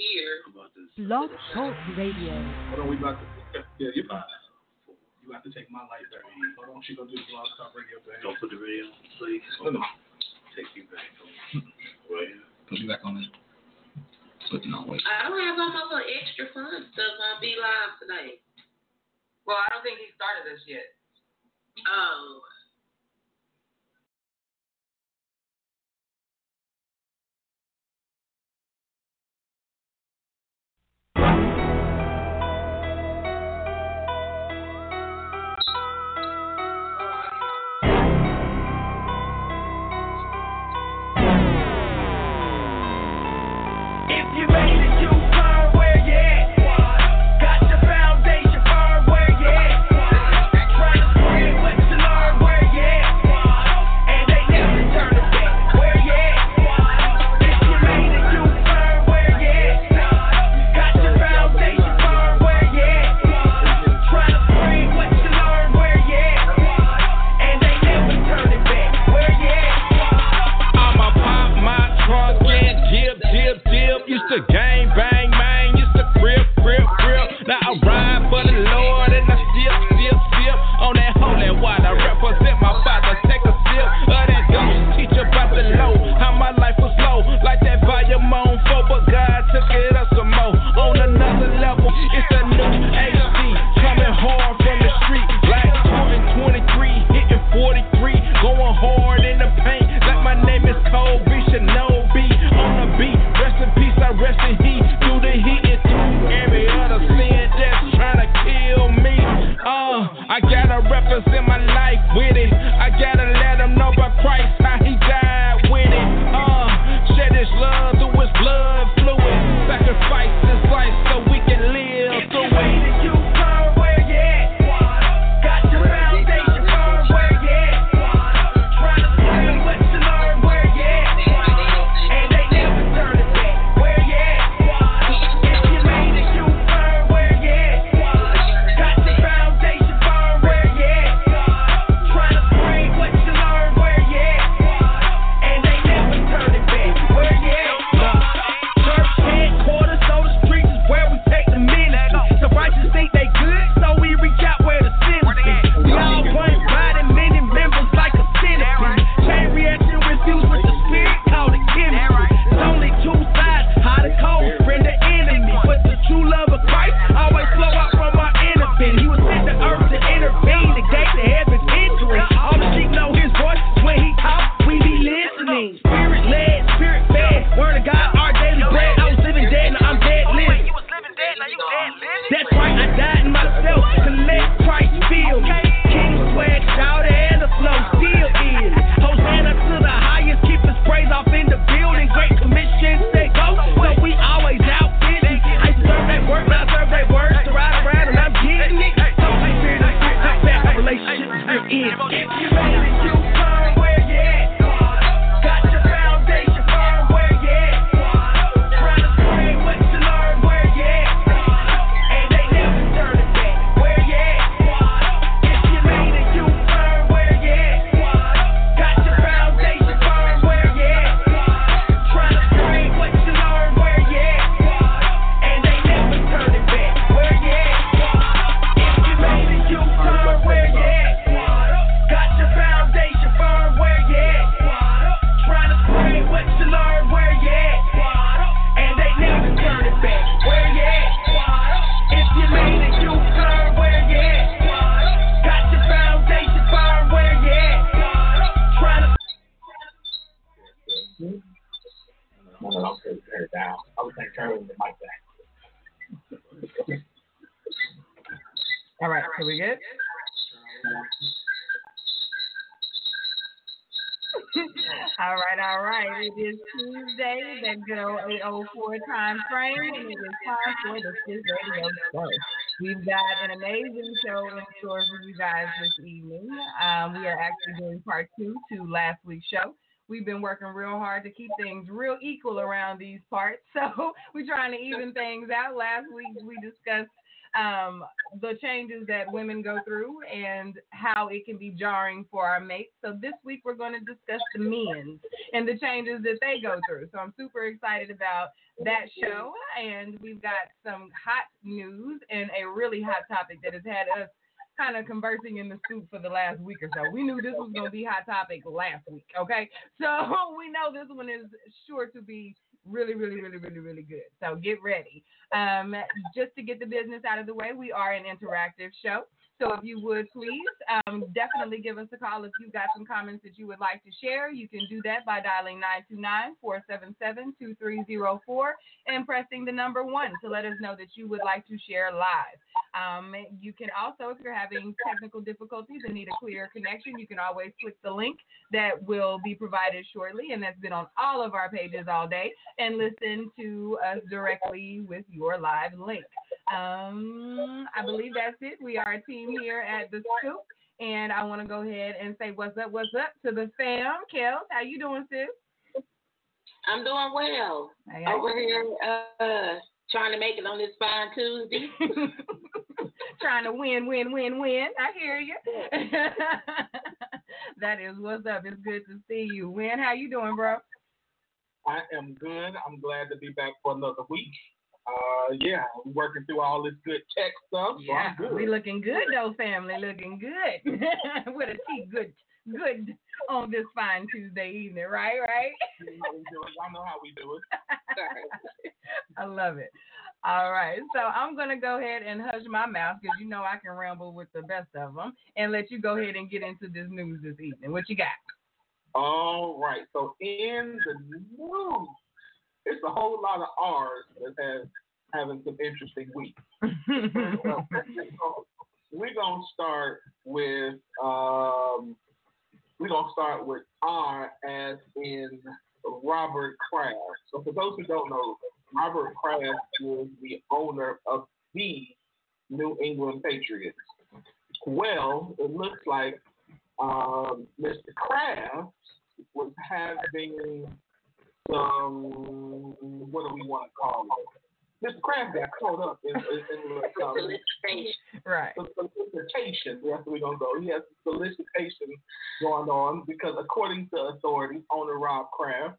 here. Blog Talk Radio. Hold on, we about to. Yeah, you about to. You have to take my life back. Hold on, she gonna do Blog Talk Radio back. Don't put the radio, please. Hold on. Take you back. Right. Put me back on it. But no. I don't have all my little extra fun stuff on B Live tonight. Well, I don't think he started this yet. Oh. I ride. It is Tuesday, that good old 804 time frame, and it is time for the Fifth Radio Show. We've got an amazing show in store for you guys this evening. Um, we are actually doing part two to last week's show. We've been working real hard to keep things real equal around these parts, so we're trying to even things out. Last week we discussed um, the changes that women go through and how it can be jarring for our mates. So this week we're going to discuss the men's and the changes that they go through. So I'm super excited about that show, and we've got some hot news and a really hot topic that has had us kind of conversing in the soup for the last week or so. We knew this was going to be hot topic last week, okay? So we know this one is sure to be really, really, really, really, really good. So get ready. Um, just to get the business out of the way, we are an interactive show. So if you would please um, definitely give us a call if you've got some comments that you would like to share. You can do that by dialing 929-477-2304 and pressing the number one to let us know that you would like to share live. Um, you can also, if you're having technical difficulties and need a clear connection, you can always click the link that will be provided shortly and that's been on all of our pages all day and listen to us directly with your live link. Um, I believe that's it. We are a team here at the Scoop, and I want to go ahead and say what's up, what's up to the fam. Kellz, how you doing, sis? I'm doing well. Hey, Over here, uh, trying to make it on this fine Tuesday. Trying to win, win, win, win. I hear you. that is what's up. It's good to see you. Win, how you doing, bro? I am good. I'm glad to be back for another week. Uh, yeah, I'm working through all this good tech stuff. So Yeah, we looking good though, family. Looking good. With a T, good, good on this fine Tuesday evening, right? Right. Y'all know how we do it. I love it. All right, so I'm gonna go ahead and hush my mouth because you know I can ramble with the best of them, and let you go ahead and get into this news this evening. What you got? All right. So in the news, it's a whole lot of R's that have having some interesting weeks. So, we're gonna start with um, we're gonna start with R as in Robert Kraft. So for those who don't know, Robert Kraft is the owner of the New England Patriots. Well, it looks like um, Mr. Kraft was having some what do we want to call it? Mr. Kraft got caught up in, in, in like, um, Solicitation. right. solicitation. That's where we're gonna go. He has solicitation going on because according to authorities, owner Rob Kraft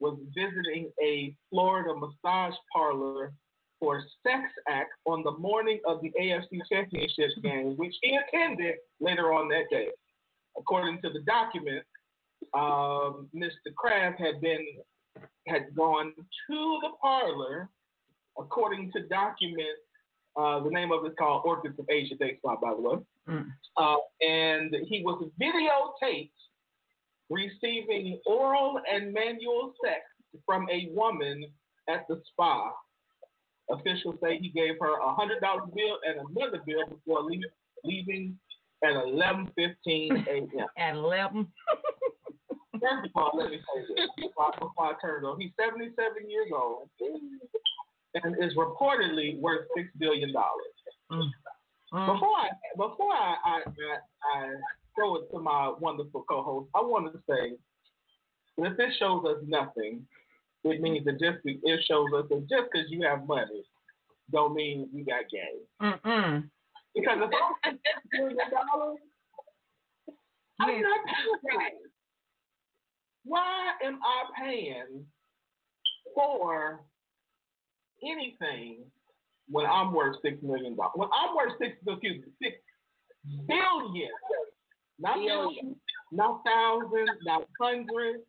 was visiting a Florida massage parlor for sex act on the morning of the AFC Championship game, which he attended later on that day. According to the document, um, Mr. Kraft had been had gone to the parlor. According to documents, uh, the name of it is called Orchids of Asia Day Spa, by the way. Mm. Uh, and he was videotaped receiving oral and manual sex from a woman at the spa. Officials say he gave her a hundred dollar bill and another bill before leave, leaving at eleven fifteen a.m. At eleven. First of all, let me say this before, before I turn it on. He's 77 years old and is reportedly worth six billion dollars. Mm. Before I before I, I I I throw it to my wonderful co-host, I wanted to say that if this shows us nothing, it means that just be- it shows us that just because you have money, don't mean you got game. Mm-mm. Because if I'm six billion dollars, I'm not paying. Why am I paying for anything when I'm worth six million dollars? When I'm worth six, excuse me, six billion, not Billion. million, not thousand, not hundred.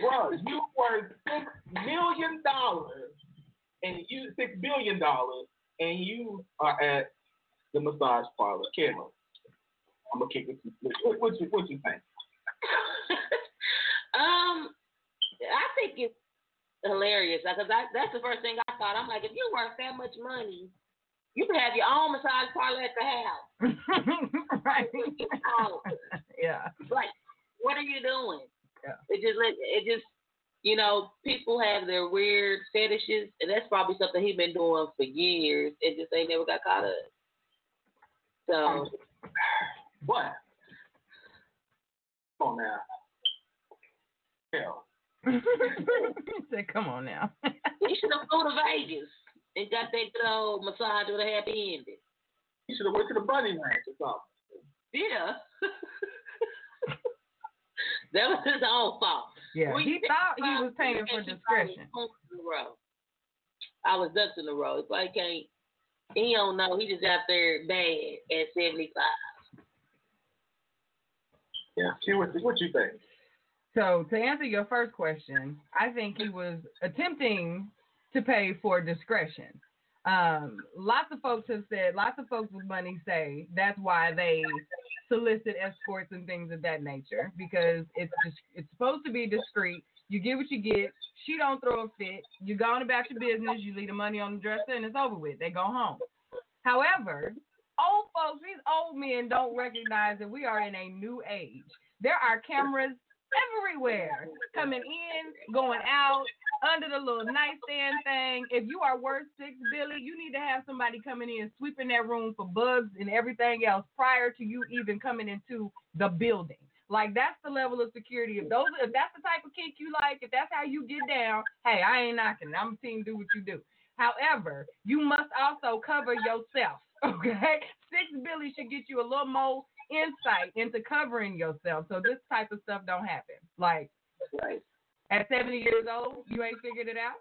Bro, you worth six million dollars, and you six billion dollars, and you are at the massage parlor. Kim, I'm gonna kick it. you. What, what you what you think? um, I think it's hilarious because I, that's the first thing I thought. I'm like, if you worth that much money, you could have your own massage parlor at the house. right. Oh, yeah. like, what are you doing? Yeah. It just let it just you know people have their weird fetishes, and that's probably something he's been doing for years. It just ain't never got caught up. So What? Come on now. Hell. Said, come on now. he should have flew to Vegas and got that good old massage with a happy ending. He should have went to the bunny ranch or something. Yeah. that was his own fault. Yeah, We he thought he was paying for and he discretion. probably ducks in a row. I was ducks in a row. It's like can't. He don't know. He just out there bad at seventy five. Yeah. See what what you think? So to answer your first question, I think he was attempting to pay for discretion. Um, lots of folks have said, lots of folks with money say that's why they solicit escorts and things of that nature because it's just, it's supposed to be discreet. You get what you get. She don't throw a fit. You go on about your business. You leave the money on the dresser and it's over with. They go home. However, old folks, these old men don't recognize that we are in a new age. There are cameras everywhere, coming in, going out, under the little nightstand thing. If you are worth six billy, you need to have somebody coming in sweeping that room for bugs and everything else prior to you even coming into the building. Like that's the level of security. If those, if that's the type of kick you like, if that's how you get down, hey, I ain't knocking. I'm a team do what you do. However, you must also cover yourself. Okay, six billy should get you a little more insight into covering yourself, so this type of stuff don't happen. Like Right. at 70 years old, you ain't figured it out.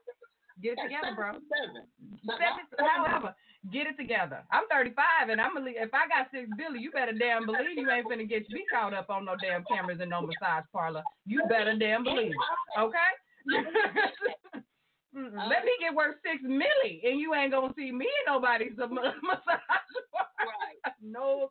Get it together, bro. Seven. Seven, however, get it together. I'm 35, and I'm gonna if I got six billy, you better damn believe you ain't finna get me caught up on no damn cameras and no massage parlor. You better damn believe it, okay? Mm-mm. Uh, Let me get worth six milli, and you ain't gonna see me in nobody's ma- massage parlor. Right. No.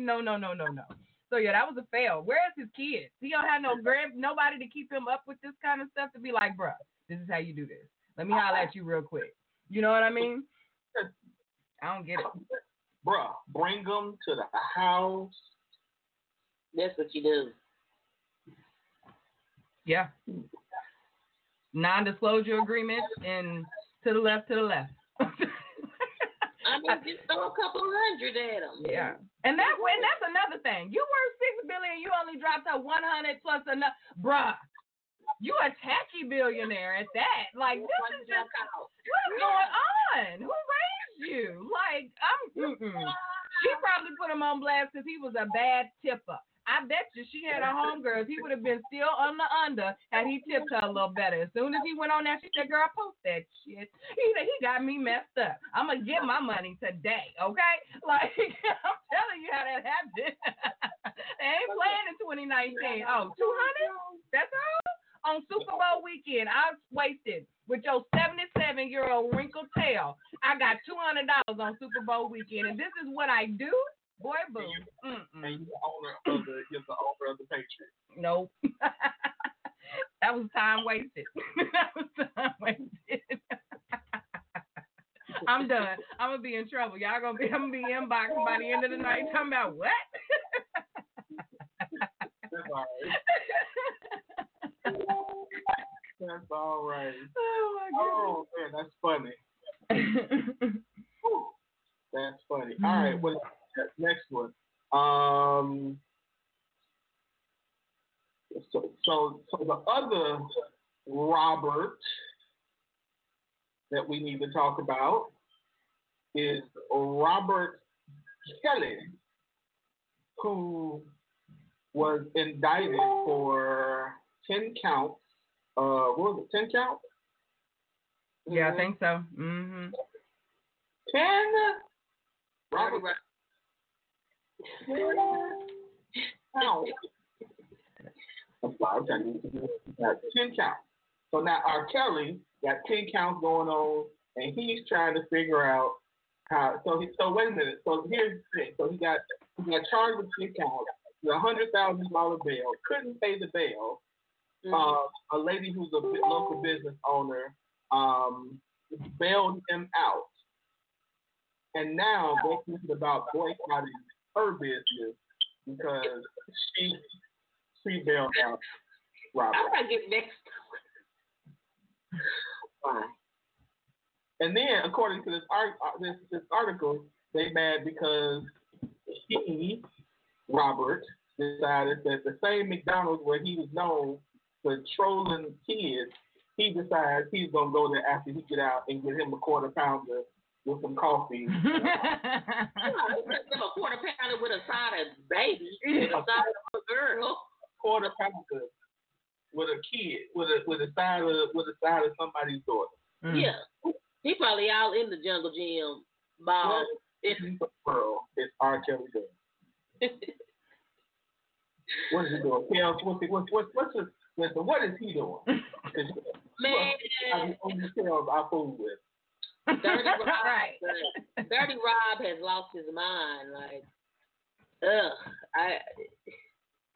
No, no, no, no, no. So yeah, that was a fail. Where's his kids? He don't have no grand nobody to keep him up with this kind of stuff to be like, bruh, this is how you do this. Let me holler at you real quick. You know what I mean? I don't get it. Bruh, bring them to the house. That's what you do. Yeah. Non-disclosure agreement and to the left, to the left. I mean, just throw a couple hundred at him. Yeah. And that and that's another thing. You worth six billion, you only dropped to one hundred plus enough bruh. You a tacky billionaire at that. Like this is just what is going on? Who raised you? Like I'm mm-mm. she probably put him on blast because he was a bad tipper. I bet you she had a homegirls. He would have been still on the under had he tipped her a little better. As soon as he went on there, she said, "Girl, post that shit." He said, he got me messed up. I'm gonna get my money today, okay? Like I'm telling you how that happened. they ain't playing in 2019. Oh, 200? That's all on Super Bowl weekend. I was wasted with your 77 year old wrinkled tail. I got $200 on Super Bowl weekend, and this is what I do. Boy, boom. Mm-mm. And you're the owner of the you're the owner of the Patriots. Nope. that was time wasted. that was time wasted. I'm done. I'm gonna be in trouble. Y'all gonna be I'm gonna be inboxed by the end of the night talking about what? That's all right. That's all right. oh my Oh man, that's funny. Whew. That's funny. All right, well, next one. Um, so, so, so the other Robert that we need to talk about is Robert Kelly, who was indicted for 10 counts. Uh, what was it, 10 counts? yeah, I think so. Mhm. 10? Robert right. counts. I'm sorry, I'm trying to do that. 10 counts. So now R. Kelly got 10 counts going on, and he's trying to figure out how. So he, so wait a minute. So here's the thing. So he got he got charged with 10 counts, a hundred thousand dollar bail, couldn't pay the bail. Mhm. Uh, a lady who's a local business owner um, bailed him out, and now they're thinking about boycotting her business because she she bailed out Robert. I'm gonna get next. And then, according to this art, uh, this this article, they mad because he, Robert, decided that the same McDonald's where he was known for trolling kids, he decides he's gonna go there after he get out and get him a quarter pounder with some coffee. You know, it's a quarter pounder with a side of baby, with a side of a girl. quarter pounder with a kid, with a with a side of with a side of somebody's daughter. Mm. Yeah. He probably out in the jungle gym ball. If he's a girl, it's R. Kelly doing. What is he doing? Kellz, what's he, what's what's what's his, listen, what is he doing? 'Cause Man, I only Kellz I fool with. Dirty Rob, Right. Dirty Rob has lost his mind. Like, ugh. I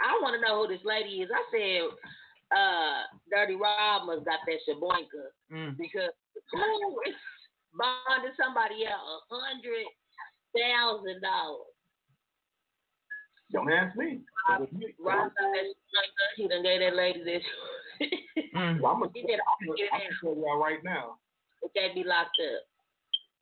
I want to know who this lady is. I said, uh, Dirty Rob must got that shaboinka Mm. because who is bonding somebody out a hundred thousand dollars? Don't ask me. Rob, Rob got that shaboinka. He done gave that lady this. Mm. Well, I'm gonna He did I'm gonna I'm gonna tell y'all right now. That be locked up.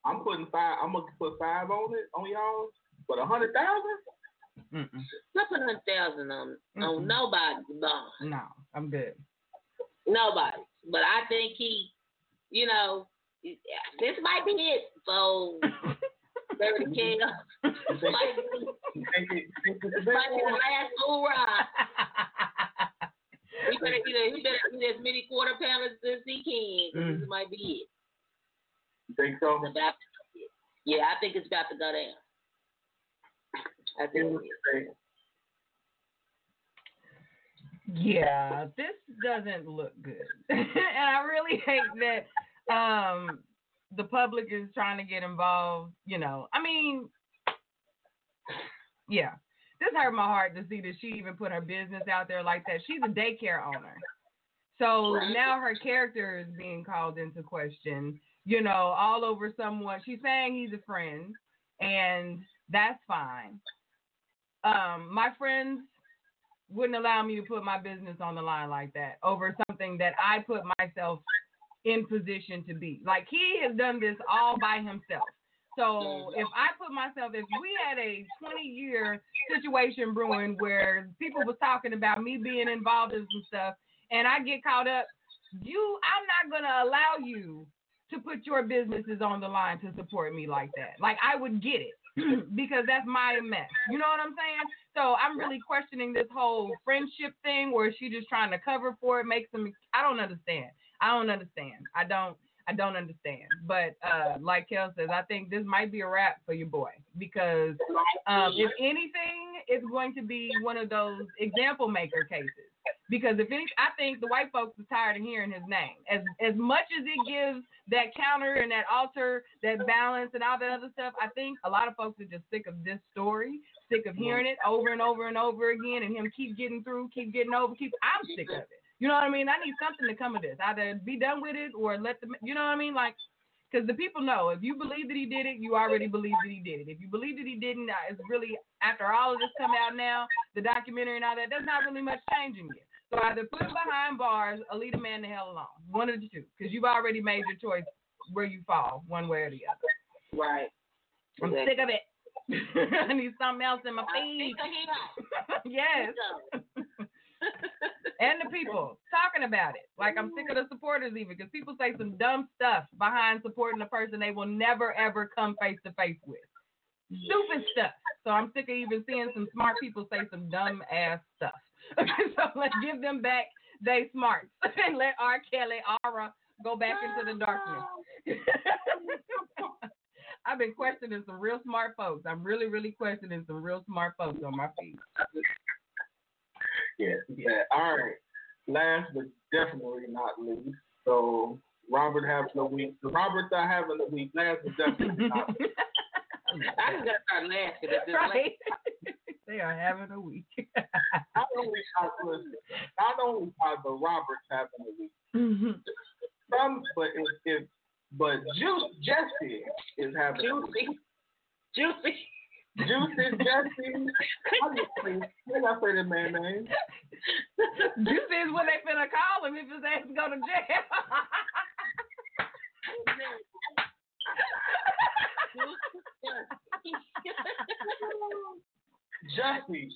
I'm putting five. I'm gonna put five on it on y'all. But a hundred thousand? Not put a hundred thousand on Mm-mm. on nobody's bond. No, I'm good. Nobody. But I think he, you know, this might be it for Dirty King. might be, it, you think it's a this might be the last full ride. He better eat, he better eat as many quarter pounders as he can. Mm. This might be it. You think so? It's about to. Yeah, I think it's about to go down. I think. Yeah, this doesn't look good. and I really hate that um the public is trying to get involved, you know. I mean, yeah. This hurt my heart to see that she even put her business out there like that. She's a daycare owner. So now her character is being called into question, you know, all over someone. She's saying he's a friend, and that's fine. Um, my friends wouldn't allow me to put my business on the line like that over something that I put myself in position to be. Like he has done this all by himself. So if I put myself, if we had a 20 year situation brewing where people was talking about me being involved in some stuff, and I get caught up, you, I'm not gonna allow you to put your businesses on the line to support me like that. Like I would get it because that's my mess. You know what I'm saying? So I'm really questioning this whole friendship thing where she just trying to cover for it, make some. I don't understand. I don't understand. I don't. I don't understand. But uh, like Kel says, I think this might be a wrap for your boy because um, if anything, it's going to be one of those example maker cases. Because if any, I think the white folks are tired of hearing his name. As as much as it gives that counter and that alter, that balance and all that other stuff, I think a lot of folks are just sick of this story, sick of hearing it over and over and over again, and him keep getting through, keep getting over, keep. I'm sick of it. You know what I mean? I need something to come of this. Either be done with it or let the. You know what I mean? Like. Because the people know if you believe that he did it, you already believe that he did it. If you believe that he didn't, uh, it's really after all of this come out now, the documentary and all that, there's not really much changing you. So either put him behind bars or leave the man the hell alone. One of the two, because you've already made your choice where you fall, one way or the other. Right. I'm sick of it. I need something else in my feed. think I hear yes, and the people talking about it. Like I'm sick of the supporters even, because people say some dumb stuff behind supporting a person they will never ever come face to face with. Stupid stuff. So I'm sick of even seeing some smart people say some dumb ass stuff. so let's give them back they smarts and let R. Kelly, Aura go back into the darkness. I've been questioning some real smart folks. I'm really, really questioning some real smart folks on my feed. Yeah, yeah. All right. Last but definitely not least. So Robert has a week. Robert's not having a week. Last but definitely not least. I just gotta start laughing at this. right? they are having a week. Not only are listen, not only are the Roberts having a week. mm-hmm. Some, but if, if but Juice Jesse is having a week. Juicy. Juicy. Juicy Jesse. How do you say- that man name? This is what they finna call him if his ass go to jail. Jesse.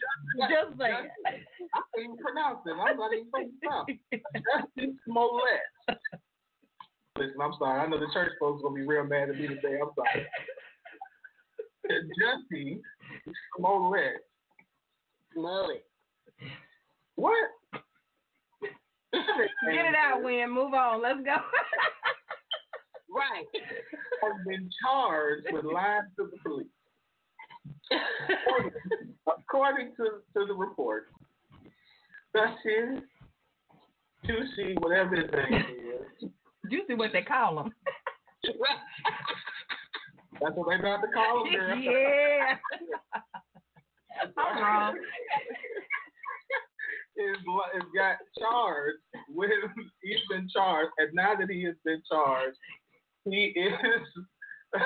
Just saying. I can't even pronounce it. I'm not even supposed to stop. Justin Smollett. Listen, listen, I'm sorry. I know the church folks gonna be real mad at me today. I'm sorry. Jesse Smollett. Mullet. What? Get it out, Win. Move on. Let's go. Right. Has been charged with lying to the police. According to, to the report, Dustin, Juicy, whatever his name is, Juicy, what they call them. that's what they got to call him, girl. yeah. I'm wrong. is, is got charged with he's been charged, and now that he has been charged, he is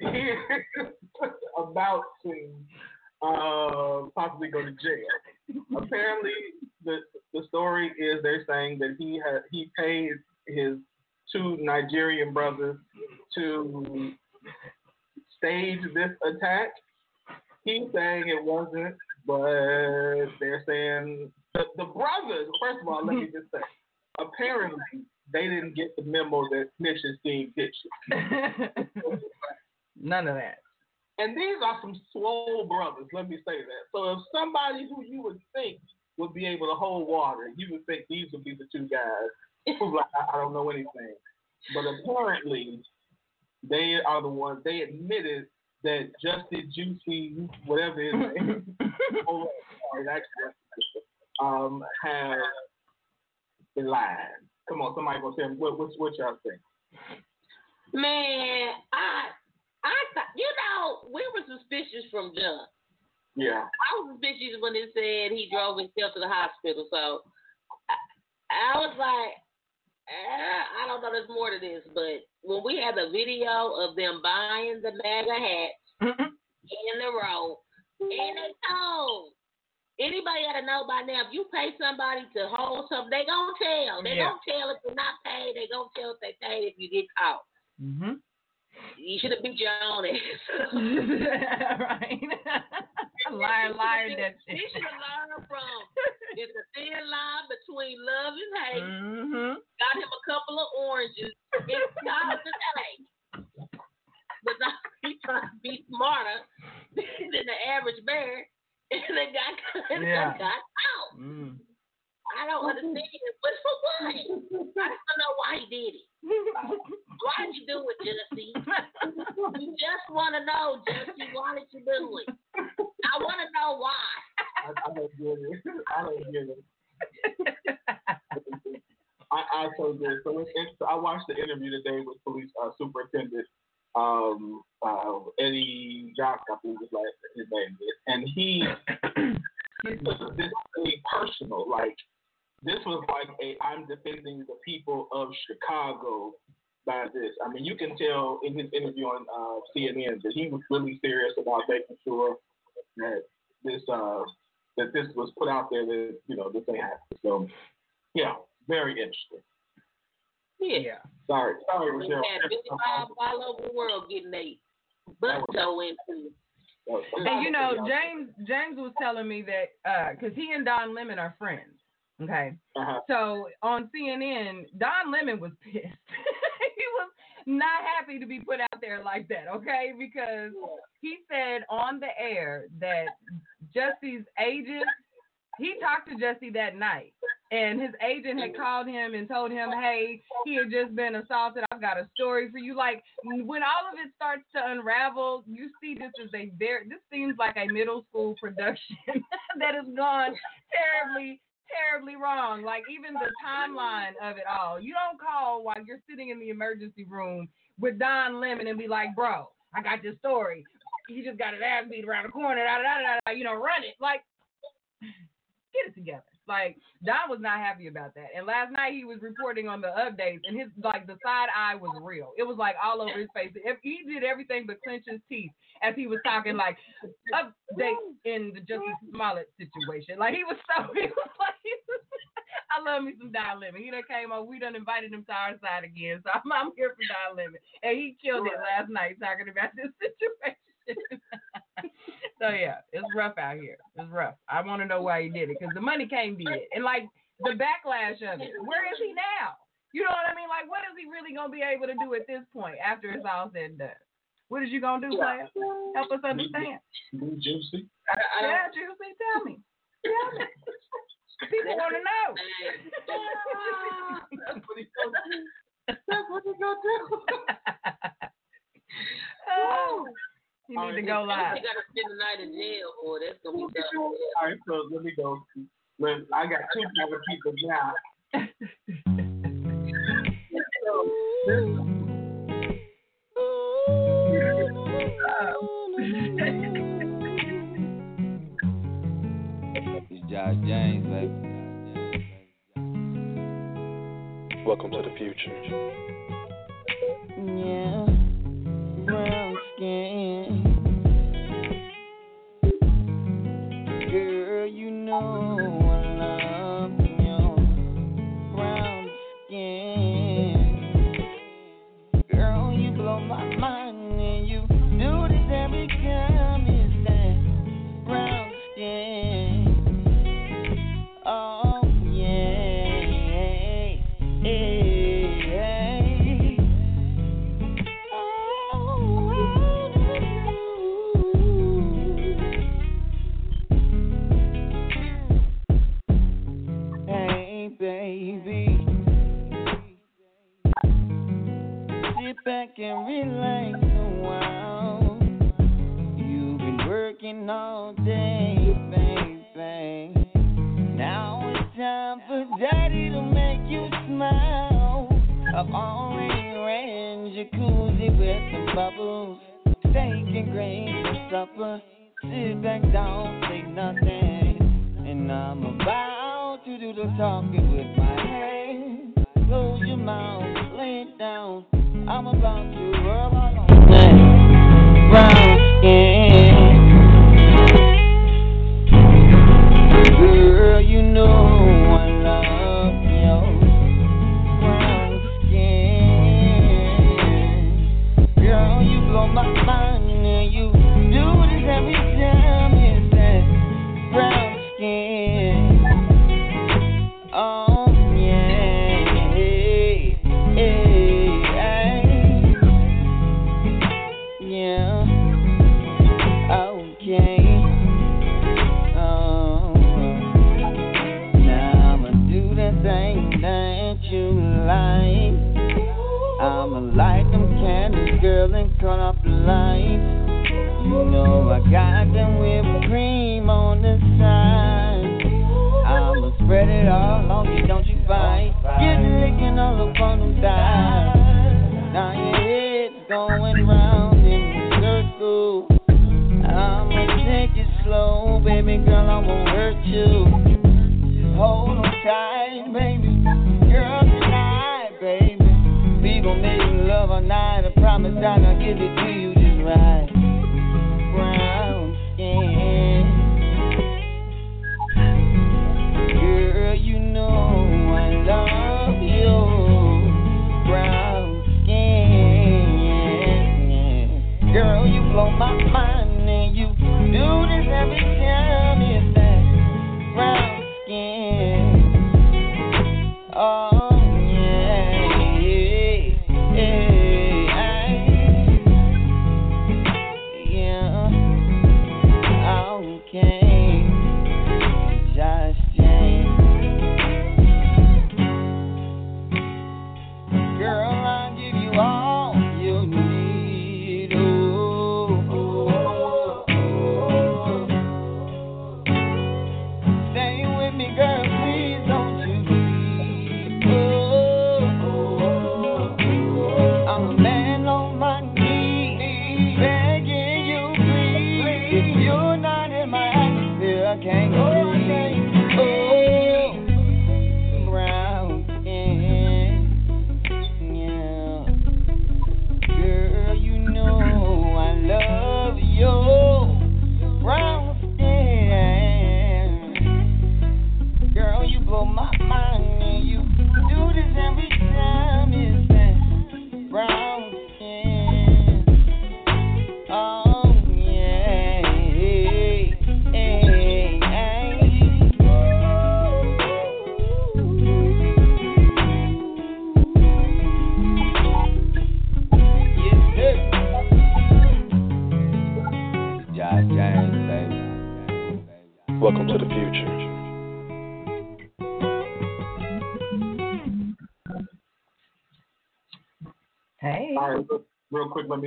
he is about to uh, possibly go to jail. Apparently, the the story is they're saying that he had he paid his two Nigerian brothers to stage this attack. He's saying it wasn't, but they're saying the, the brothers. First of all, let me just say, apparently they didn't get the memo that snitches seen pictures. None of that. And these are some swole brothers, let me say that. So if somebody who you would think would be able to hold water, you would think these would be the two guys who's like, I, I don't know anything. But apparently, they are the ones, they admitted that Justin Juicy, whatever his name, oh, sorry, um, has been lying. Come on, somebody go tell me what, what's what y'all think. Man, I I thought you know, we were suspicious from jump. Yeah. I was suspicious when it said he drove himself to the hospital. So I, I was like, eh, I don't know. There's more to this, but when we had the video of them buying the MAGA hats in the row, and they told anybody got to know by now. If you pay somebody to hold something, they gonna tell. They Yeah. gonna tell if you're not paid. They gonna tell if they paid if you get caught. Mm-hmm. You should have beat your own ass. right. liar, liar, that He should have learned from it's a thin line between love and hate. Mm-hmm. Got him a couple of oranges. It's to take. But now he's trying to be smarter than the average bear. And they got, and they Yeah. got out. Mm. I don't understand it. But for what? I don't know why he did it. Why did you do it, Jesse? We just want to know, Jesse, why did you do it? I want to know why. I, I don't get it. I don't get it. I, I told this. So it's, it's, I watched the interview today with police uh, superintendent um, uh, Eddie Jock, I believe his last his name is, and he he took this really personal. Like this was like a I'm defending the people of Chicago by this. I mean, you can tell in his interview on uh, CNN that he was really serious about making sure that this uh, that this was put out there that you know this ain't happening. So yeah, very interesting. Yeah. Sorry, sorry, We Michelle. had 55 all over the world getting they butt toe into. And you know, James James was telling me that because he and Don Lemon are friends. Okay. Uh-huh. So on CNN, Don Lemon was pissed. he was not happy to be put out there like that, okay? Because he said on the air that Jesse's agent, he talked to Jesse that night. And his agent had called him and told him, hey, he had just been assaulted. I've got a story for you. Like, when all of it starts to unravel, you see this is a very, this seems like a middle school production that has gone terribly terribly wrong. Like even the timeline of it all. You don't call while you're sitting in the emergency room with Don Lemon and be like, bro, I got this story. He just got his ass beat around the corner, da, da, da, da, da, you know, run it. Like, get it together. Like Don was not happy about that. And last night he was reporting on the updates, and his like the side eye was real. It was like all over his face. If he did everything but clench his teeth as he was talking, like update in the Justice Smollett situation. Like he was so he was like, he was, I love me some Don Lemon. He done came on. We done invited him to our side again, so I'm, I'm here for Don Lemon, and he killed it last night talking about this situation. so yeah, it's rough out here. It's rough. I want to know why he did it because the money came be it, and like the backlash of it. Where is he now? You know what I mean? Like, what is he really gonna be able to do at this point after it's all said and done? What is you gonna do, player? Help us understand. New Juicy. I, I Yeah, Juicy, tell me. Tell me. People want to know. That's what he's gonna do. That's what he's gonna do. oh, you All need to go live. They gotta spend the night in jail, or that's gonna be tough. All right, so let me go. Look, I got two other people now. It's Josh James, baby. Welcome to the future. Yeah, Steak and gravy for supper. Sit back down, say nothing. And I'm about to do the talking with my hands. Close your mouth, lay it down. I'm about to rub all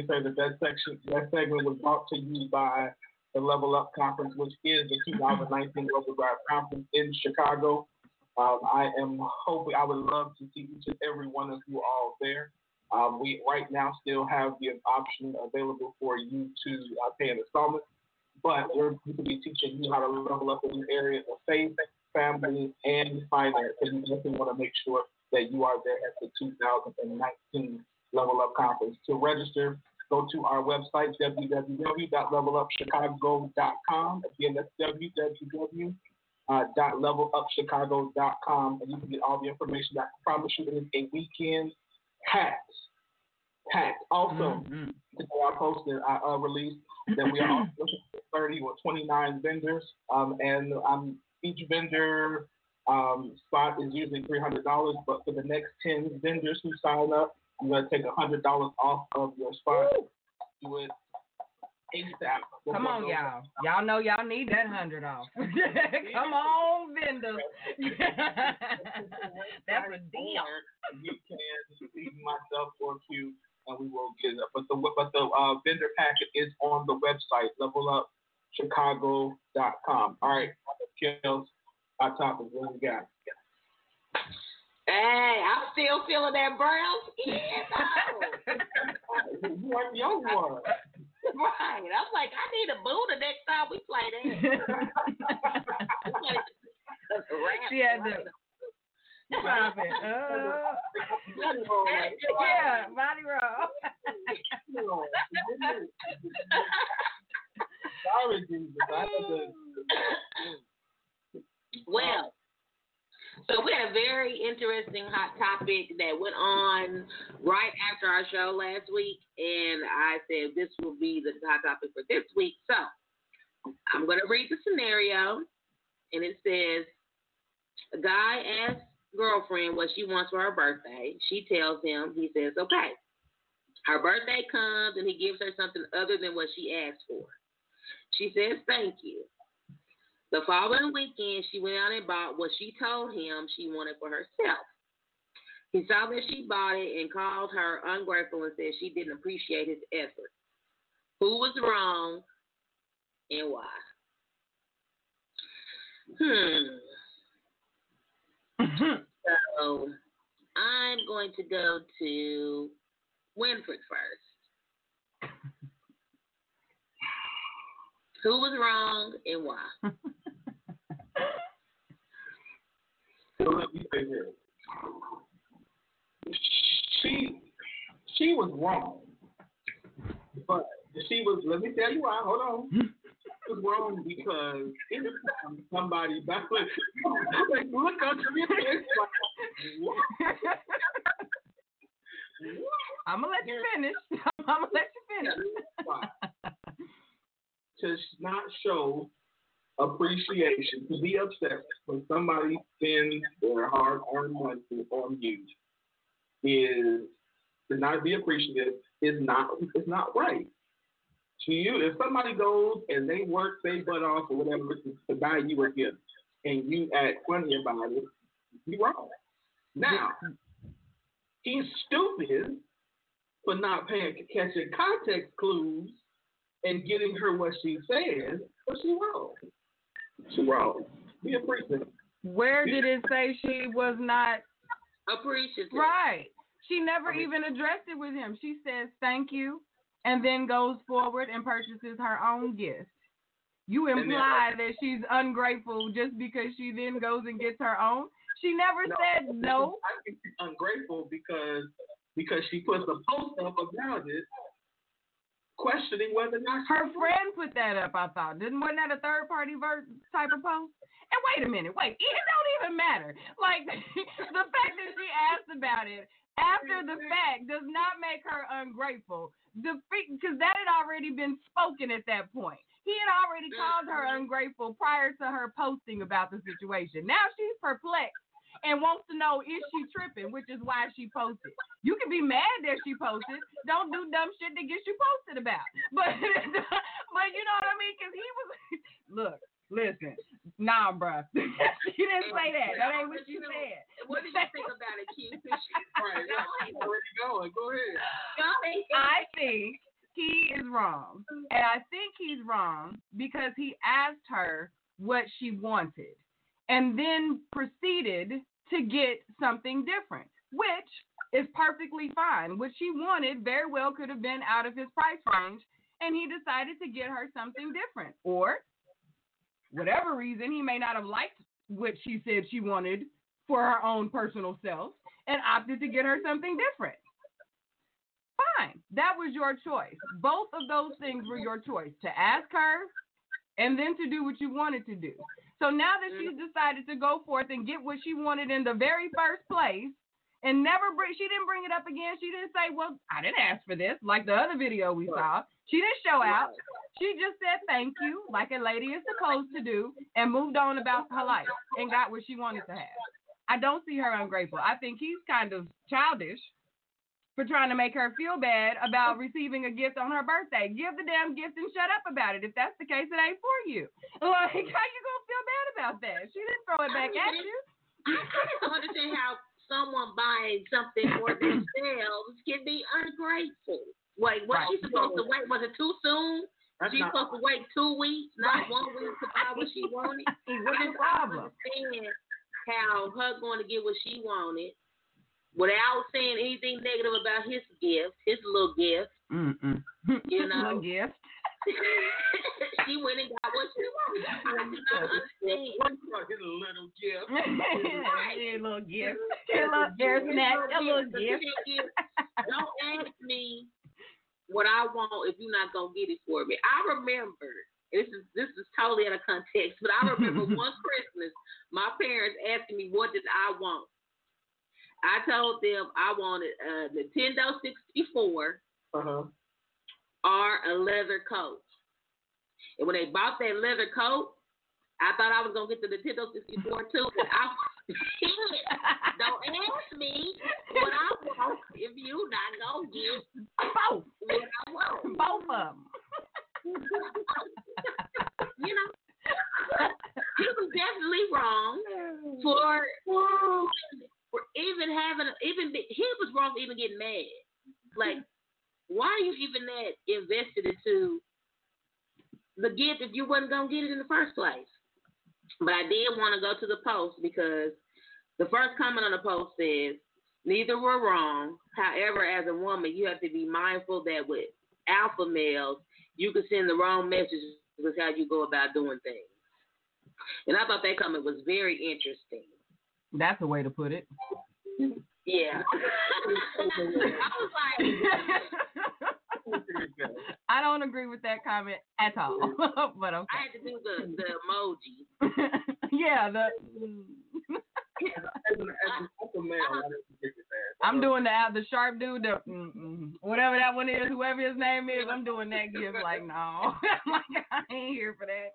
say that that section, that segment was brought to you by the Level Up Conference, which is the 2019 Global Drive Conference in Chicago. Um, I am hoping, I would love to see each and every one of you all there. Um, we right now still have the option available for you to uh, pay an installment, but we're going to be teaching you how to level up in the areas of faith, family, and finance. And you definitely want to make sure that you are there at the 2019 Level Up Conference. To register, go to our website, www.levelupchicago.com. Again, that's www.levelupchicago.com, and you can get all the information. I promise you, it is a weekend packed. Packed. Also, today I posted, I uh, released that we are also looking for 30 or 29 vendors, um, and um, each vendor um, spot is usually $300, but for the next 10 vendors who sign up, I'm going to take a $100 off of your spot. Do it ASAP. Come on, y'all. Y'all know y'all need that hundred off. Come on, vendors. That's a deal. You can see myself or Q, and we will get it. But the but the uh, vendor packet is on the website, levelupchicago.com. All right, Kellz. Our topic. What we got? Hey, I'm still feeling that brown skin. though. You are young one. right. I'm like, I need a boo the next time we play that. She had to stop it. Uh, yeah, body roll. Sorry, Jesus. I Well, so we had a very interesting hot topic that went on right after our show last week, and I said this will be the hot topic for this week. So I'm going to read the scenario, and it says a guy asks girlfriend what she wants for her birthday. She tells him, he says, okay. Her birthday comes, and he gives her something other than what she asked for. She says, thank you. The following weekend, she went out and bought what she told him she wanted for herself. He saw that she bought it and called her ungrateful and said she didn't appreciate his effort. Who was wrong and why? Hmm. so I'm going to go to Winfred first. Who was wrong and why? So let me say this. She she was wrong. But she was let me tell you why, hold on. She was wrong because anytime somebody back like, look up to me like? I'm gonna let you finish. I'm gonna let you finish. to not show appreciation, to be upset when somebody spends their hard earned money on you is to not be appreciative is not is not right. To you, if somebody goes and they work their butt off or whatever to, to buy you a gift and you act funny about it, you're wrong. Now, he's stupid for not paying catching context clues and getting her what she says, but she wrong. She wrong. Be appreciative. Where did it say she was not Appreciative. right? She never even addressed it with him. She says thank you and then goes forward and purchases her own gift. You And then- imply that she's ungrateful just because she then goes and gets her own. She never said no. I think she's ungrateful because because she puts a post up about it, questioning whether or not Her friend put that up, I thought. Didn't wasn't that a third party ver- type of post? And wait a minute, wait, it don't even matter. Like the fact that she asked about it after the mm-hmm. fact does not make her ungrateful. The because that had already been spoken at that point. He had already called her mm-hmm. ungrateful prior to her posting about the situation. Now she's perplexed and wants to know is she tripping, which is why she posted. You can be mad that she posted. Don't do dumb shit that gets you posted about. But but you know what I mean? Because he was look, listen. Nah, bruh. she didn't say that. That ain't what she said. What did you think about it, Q? Right, yeah, I'm already going. Go ahead. I think he is wrong. And I think he's wrong because he asked her what she wanted and then proceeded to get something different, which is perfectly fine. What she wanted very well could have been out of his price range, and he decided to get her something different. Or, whatever reason, he may not have liked what she said she wanted for her own personal self and opted to get her something different. Fine. That was your choice. Both of those things were your choice to ask her and then to do what you wanted to do. So now that mm. she's decided to go forth and get what she wanted in the very first place and never bring she didn't bring it up again. She didn't say, Well, I didn't ask for this, like the other video we saw. She didn't show out. She just said thank you, like a lady is supposed to do, and moved on about her life and got what she wanted to have. I don't see her ungrateful. I think he's kind of childish for trying to make her feel bad about receiving a gift on her birthday. Give the damn gift and shut up about it. If that's the case, it ain't for you. Like, how you gonna feel bad about that? She didn't throw it back at you. I don't understand how someone buying something for themselves can be ungrateful. Wait, was she supposed to wait? Was it too soon? That's She's not- supposed to wait two weeks, not one week to buy what she wanted. What's I the just don't problem? understand how her going to get what she wanted without saying anything negative about his gift, his little gift. Mm-mm. You know. Little gift. she went and got what she wanted. I do not understand. His little gift? Here, little gift. Here, little. A little gift. Don't ask me what I want if you're not gonna get it for me. I remember this is this is totally out of context, but I remember one Christmas my parents asking me what did I want. I told them I wanted a Nintendo 64 Uh-huh. or a leather coat. And when they bought that leather coat, I thought I was gonna get the Nintendo 64 too. But I don't ask me what I want if you not gonna get Both. what I want. Both of them. You know, he was definitely wrong for for even having even he was wrong for even getting mad. Like, mm-hmm. why are you even that invested into the gift if you wasn't gonna get it in the first place? But I did want to go to the post because the first comment on the post says neither were wrong. However, as a woman, you have to be mindful that with alpha males, you can send the wrong messages with how you go about doing things. And I thought that comment was very interesting. That's a way to put it. Yeah. I was like, I don't agree with that comment at all. but okay. I had to do the, the emoji. yeah, the As an, as an alpha male, I didn't get that. I'm doing the the sharp dude, the whatever that one is, whoever his name is. I'm doing that gift. Like no, like I ain't here for that.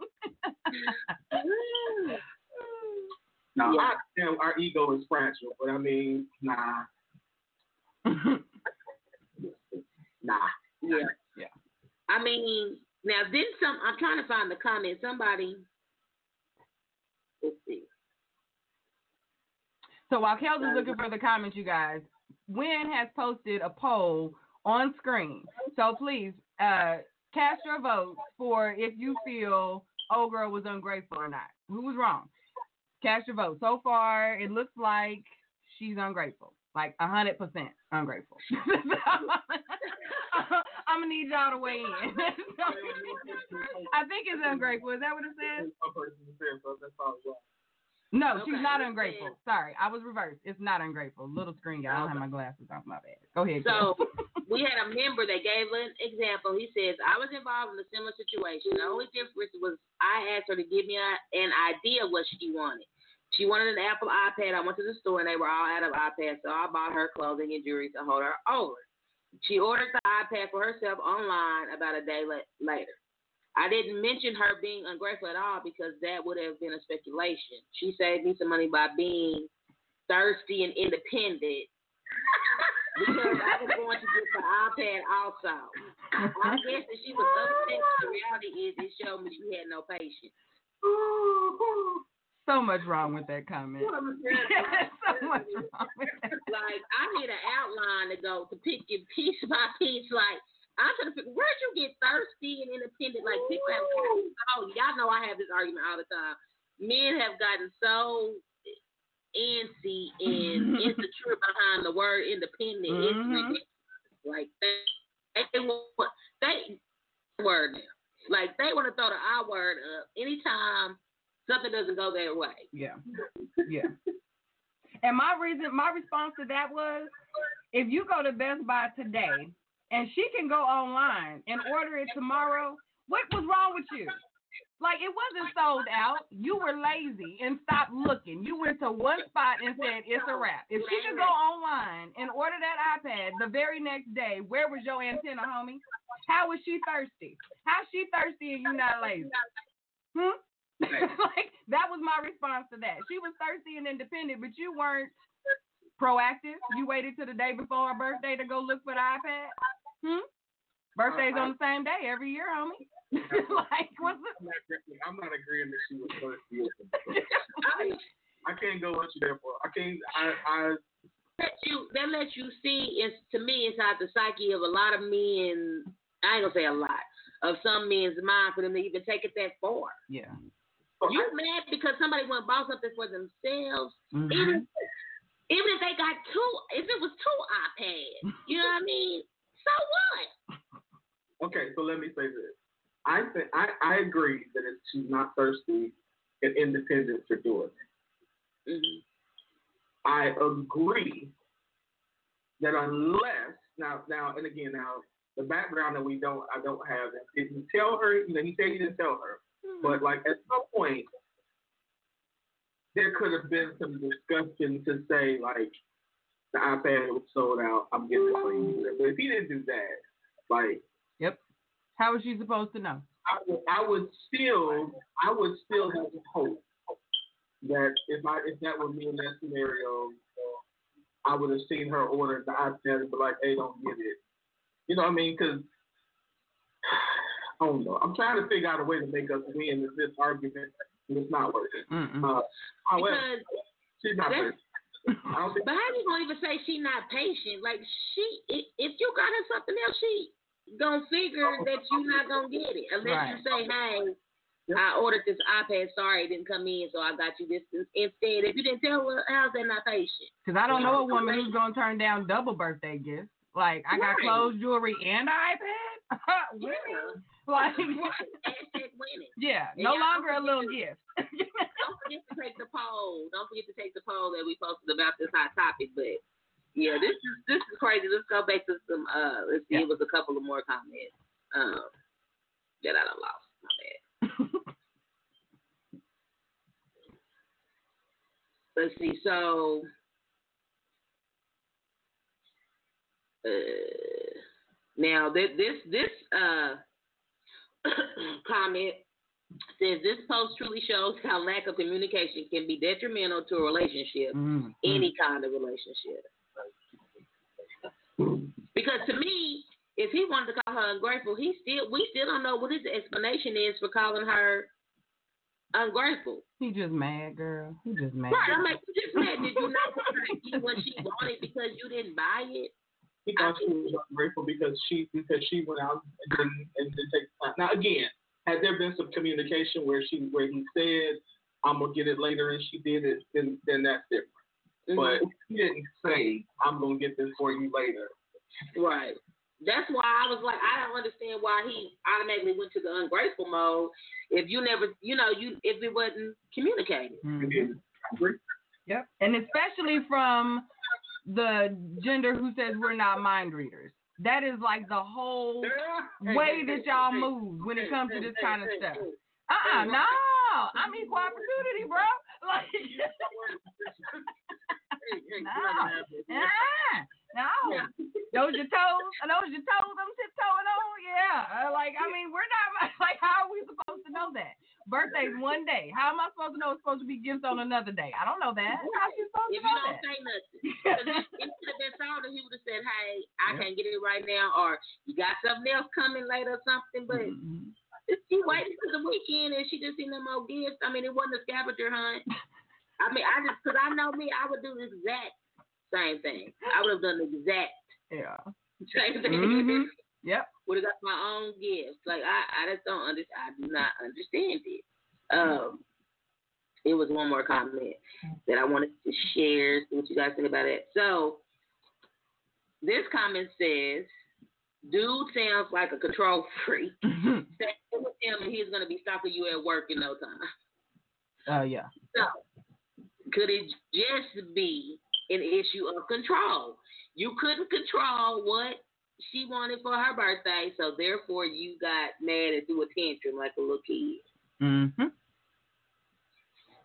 Now, Yeah. I understand our ego is fragile, but I mean, nah, nah. Yeah. Yeah. I mean, now then some. I'm trying to find the comment. Somebody. Let's see. So while Kellz is looking for the comments, you guys, Win has posted a poll on screen. So please uh, cast your vote for if you feel old girl was ungrateful or not. Who was wrong? Cast your vote. So far, it looks like she's ungrateful, like hundred percent ungrateful. I'm gonna need y'all to weigh in. I think it's ungrateful. Is that what it says? One person said, so that's all it was. No, Okay, she's not ungrateful. Sorry, I was reversed. It's not ungrateful. Little screen guy. I don't have my glasses on. My bad. Go ahead. So we had a member that gave an example. He says, I was involved in a similar situation. The only difference was I asked her to give me a, an idea what she wanted. She wanted an Apple iPad. I went to the store and they were all out of iPads, so I bought her clothing and jewelry to hold her over. She ordered the iPad for herself online about a day la- later. I didn't mention her being ungrateful at all because that would have been a speculation. She saved me some money by being thirsty and independent because I was going to get the iPad also. I guess that she was upset. The reality is it showed me she had no patience. So much wrong with that comment. so much wrong with that. like I need an outline to go to pick it piece by piece. Like I'm trying to figure where'd you get thirsty and independent? Like people have oh y'all know I have this argument all the time. Men have gotten so antsy and insecure behind the word independent. Mhm. Like they, they want they word now. Like they want to throw the I word up anytime something doesn't go their way. Yeah. Yeah. And my reason, my response to that was, if you go to Best Buy today and she can go online and order it tomorrow, what was wrong with you? Like it wasn't sold out. You were lazy and stopped looking. You went to one spot and said it's a wrap. If she could go online and order that iPad the very next day, where was your antenna, homie? How was she thirsty? How she thirsty and you not lazy? Hmm? like that was my response to that. She was thirsty and independent, but you weren't proactive. You waited till the day before her birthday to go look for the iPad. Hmm? Birthday's on the same day every year, homie. like what's the I'm not, agreeing- I'm not agreeing that she was thirsty. I can't go what you there for. I can't. I. I That you that lets you see is to me inside the psyche of a lot of men. I ain't gonna say a lot of some men's mind for them to even take it that far. Yeah. You mad because somebody went and bought something for themselves, Mhm. even even if they got two, if it was two iPads, you know what I mean? So what? okay, so let me say this. I think I, I agree that if she's not thirsty and independent to do it. Mhm. I agree that unless now now and again now the background that we don't I don't have did he tell her you know he said he didn't tell her but like at some point there could have been some discussion to say like the iPad was sold out I'm getting it for you but if he didn't do that like Yep. How was she supposed to know? I would, I would still, I would still have hope that if I, if that were me in that scenario, I would have seen her order the iPad and be like, "Hey, don't get it." You know what I mean? Because I don't know. I'm trying to figure out a way to make us win in this argument, and it's not working. Uh, however, Because she's not that's- thirsty. I don't think But how you gonna even say she not patient? Like she, if, if you got her something else, she gonna figure that you're not gonna get it unless you say, "Hey, I ordered this iPad. Sorry, it didn't come in, so I got you this instead." If you didn't tell her, how's that not patient? Because I don't know a woman who's gonna turn down double birthday gifts. Like I got Right. clothes, jewelry, and an iPad. Women. Like Hashtag winning. yeah, And no longer a little gift. Don't forget to take the poll. Don't forget to take the poll that we posted about this hot topic. But yeah, this is this is crazy. Let's go back to some. Uh, let's see. It was a couple of more comments. Um, that I done lost. My bad. Let's see. So, uh, now this this this uh comment says this post truly shows how lack of communication can be detrimental to a relationship, Mm, any kind of relationship. Because to me, if he wanted to call her ungrateful, he still we still don't know what his explanation is for calling her ungrateful. He just mad, girl. He just mad. Right? I'm like, you just mad. Did you not want her to get what she wanted because you didn't buy it? He thought she was ungrateful because she because she went out and didn't and didn't take the time. Now again, had there been some communication where she where he said I'm gonna get it later and she did it, then then that's different. But he didn't say I'm gonna get this for you later. Right. That's why I was like, I don't understand why he automatically went to the ungrateful mode if you never, you know, you if it wasn't communicated. Mhm. Yep. And especially from the gender who says we're not mind readers. That is like the whole way that y'all move when it comes to this kind of stuff. Uh uh no. I'm equal opportunity, bro. Like no. No. Those your toes, those your toes I'm tiptoeing on? Yeah. Uh, like I mean we're not like how are we supposed to know that? Birthday's one day. How am I supposed to know it's supposed to be gifts on another day? I don't know that. How you supposed If to you don't that? say nothing, it, it could have been solved he would have said, "Hey, I can't get it right now," or "You got something else coming later or something." But Mm-hmm. she waited for the weekend and she just seen no more gifts. I mean, it wasn't a scavenger hunt. I mean, I just because I know me, I would do the exact same thing. I would have done the exact Yeah. same thing. Mhm. Yep. Would have got my own gifts. Like I, I just don't understand. I do not understand it. Um, it was one more comment that I wanted to share. See what you guys think about it. So, this comment says, "Dude sounds like a control freak. Stay with him, and he's gonna be stalking you at work in no time." Oh yeah. So, could it just be an issue of control? You couldn't control what she wanted for her birthday, so therefore you got mad and threw a tantrum like a little kid. Mm-hmm.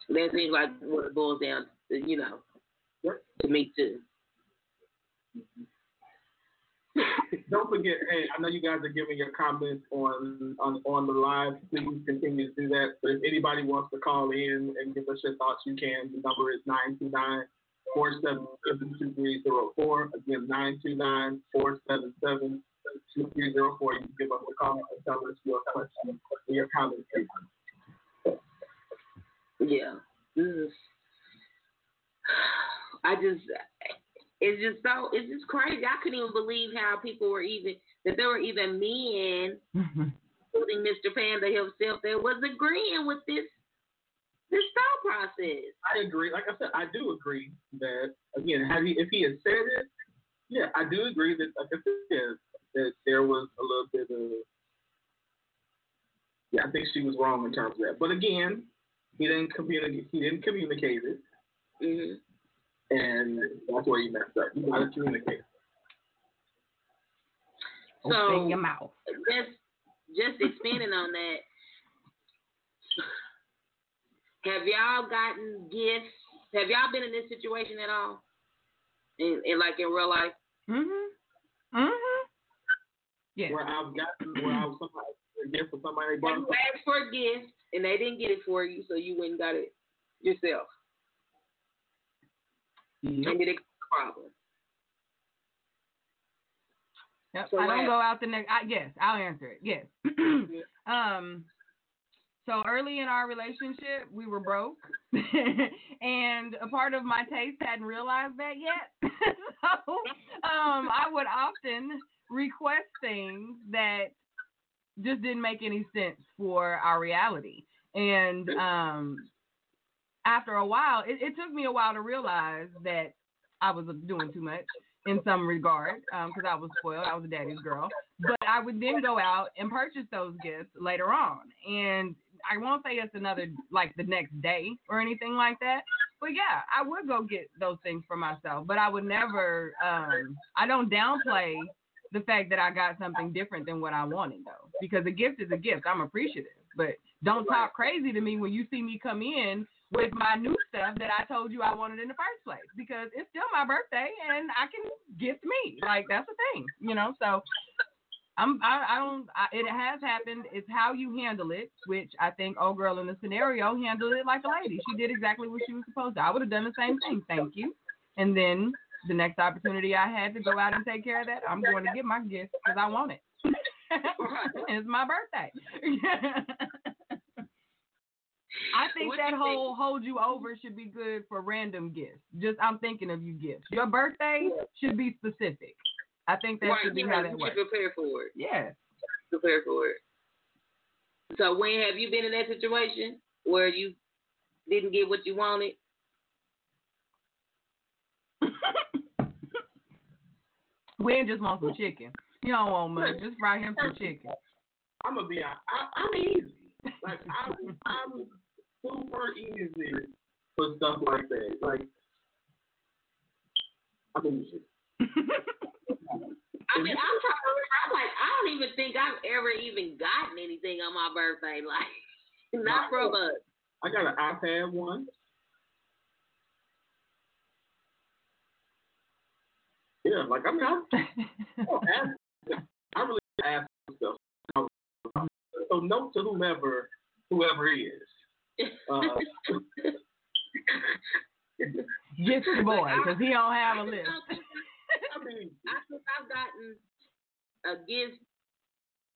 That seems like what it boils down to, you know, to me too. Don't forget, hey, I know you guys are giving your comments on on on the live. Please continue to do that. But if anybody wants to call in and give us your thoughts, you can. The number is nine two nine four seven seven two three zero four. Again, nine two nine four seven seven two three zero four. You can give us a call and tell us your question or your comment. Yeah. This is, I just, it's just so, it's just crazy. I couldn't even believe how people were even, that there were even men, including Mr. Panda himself, that was agreeing with this, this thought process. I agree. Like I said, I do agree that again, had he if he had said it, yeah, I do agree that like I said, that there was a little bit of yeah, I think she was wrong in terms of that. But again, he didn't communicate. He didn't communicate it, hmm and that's where he messed up. You gotta communicate. So, Open your mouth. just just expanding on that. Have y'all gotten gifts? Have y'all been in this situation at all? In, in like in real life? Mhm. Mhm. Yeah. Where I've gotten where I was somebody a gift for somebody they you asked for a gift and they didn't get it for you, so you went and got it yourself. Yep. And it a problem. Yep. So I don't what- go out the next. I, yes, I'll answer it. Yes. um. So early in our relationship, we were broke, and a part of my taste hadn't realized that yet. so, um, I would often request things that just didn't make any sense for our reality. And um, after a while, it, it took me a while to realize that I was doing too much in some regard because I was spoiled. I was a daddy's girl. But I would then go out and purchase those gifts later on. And I won't say it's another, like the next day or anything like that. But yeah, I would go get those things for myself. But I would never, um, I don't downplay the fact that I got something different than what I wanted though. Because a gift is a gift. I'm appreciative. But don't talk crazy to me when you see me come in with my new stuff that I told you I wanted in the first place because it's still my birthday and I can gift me. Like that's the thing, you know. So I'm I, I don't I, it has happened. It's how you handle it, which I think old girl in the scenario handled it like a lady. She did exactly what she was supposed to. I would have done the same thing. Thank you. And then the next opportunity I had to go out and take care of that, I'm going to get my gift because I want it. it's my birthday. I think What that whole hold you over should be good for random gifts. Just I'm thinking of you gifts. Your birthday should be specific. I think that right, should be you how that works. prepare for it. Yeah. Prepare for it. So when have you been in that situation where you didn't get what you wanted? Wayne just wants some chicken. You don't want much. Just fry him some chicken. I'm gonna be honest. I, I'm easy. Like I'm, I'm super easy for stuff like that. Like I'm easy. I mean, I'm trying to remember. I'm like, I don't even think I've ever even gotten anything on my birthday. Like, not from us. I got an iPad one. Yeah, like I mean, I, I don't ask. I really ask stuff. So note to whomever, whoever he is. Uh, Get the boy, because he don't have a list. I mean, I think I've gotten a gift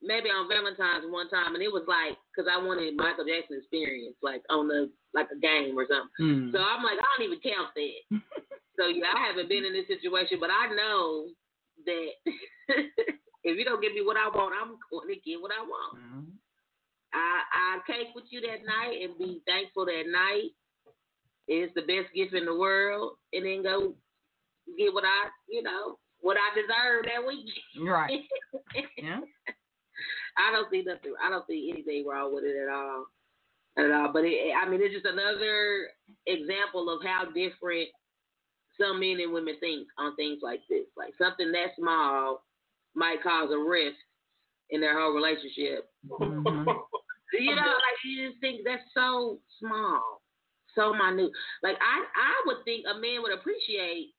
maybe on Valentine's one time, and it was like because I wanted Michael Jackson experience, like on the like a game or something. Hmm. So I'm like, I don't even count that. so yeah, I haven't been in this situation, but I know that if you don't give me what I want, I'm going to get what I want. Mhm. I I cake with you that night and be thankful that night. It's the best gift in the world, and then go get what I, you know, what I deserve that week. Right. Yeah. I don't see nothing. I don't see anything wrong with it at all, at all. But it, I mean, it's just another example of how different some men and women think on things like this. Like something that small might cause a rift in their whole relationship. Mhm. You know, like you just think that's so small, so minute. Like I, I would think a man would appreciate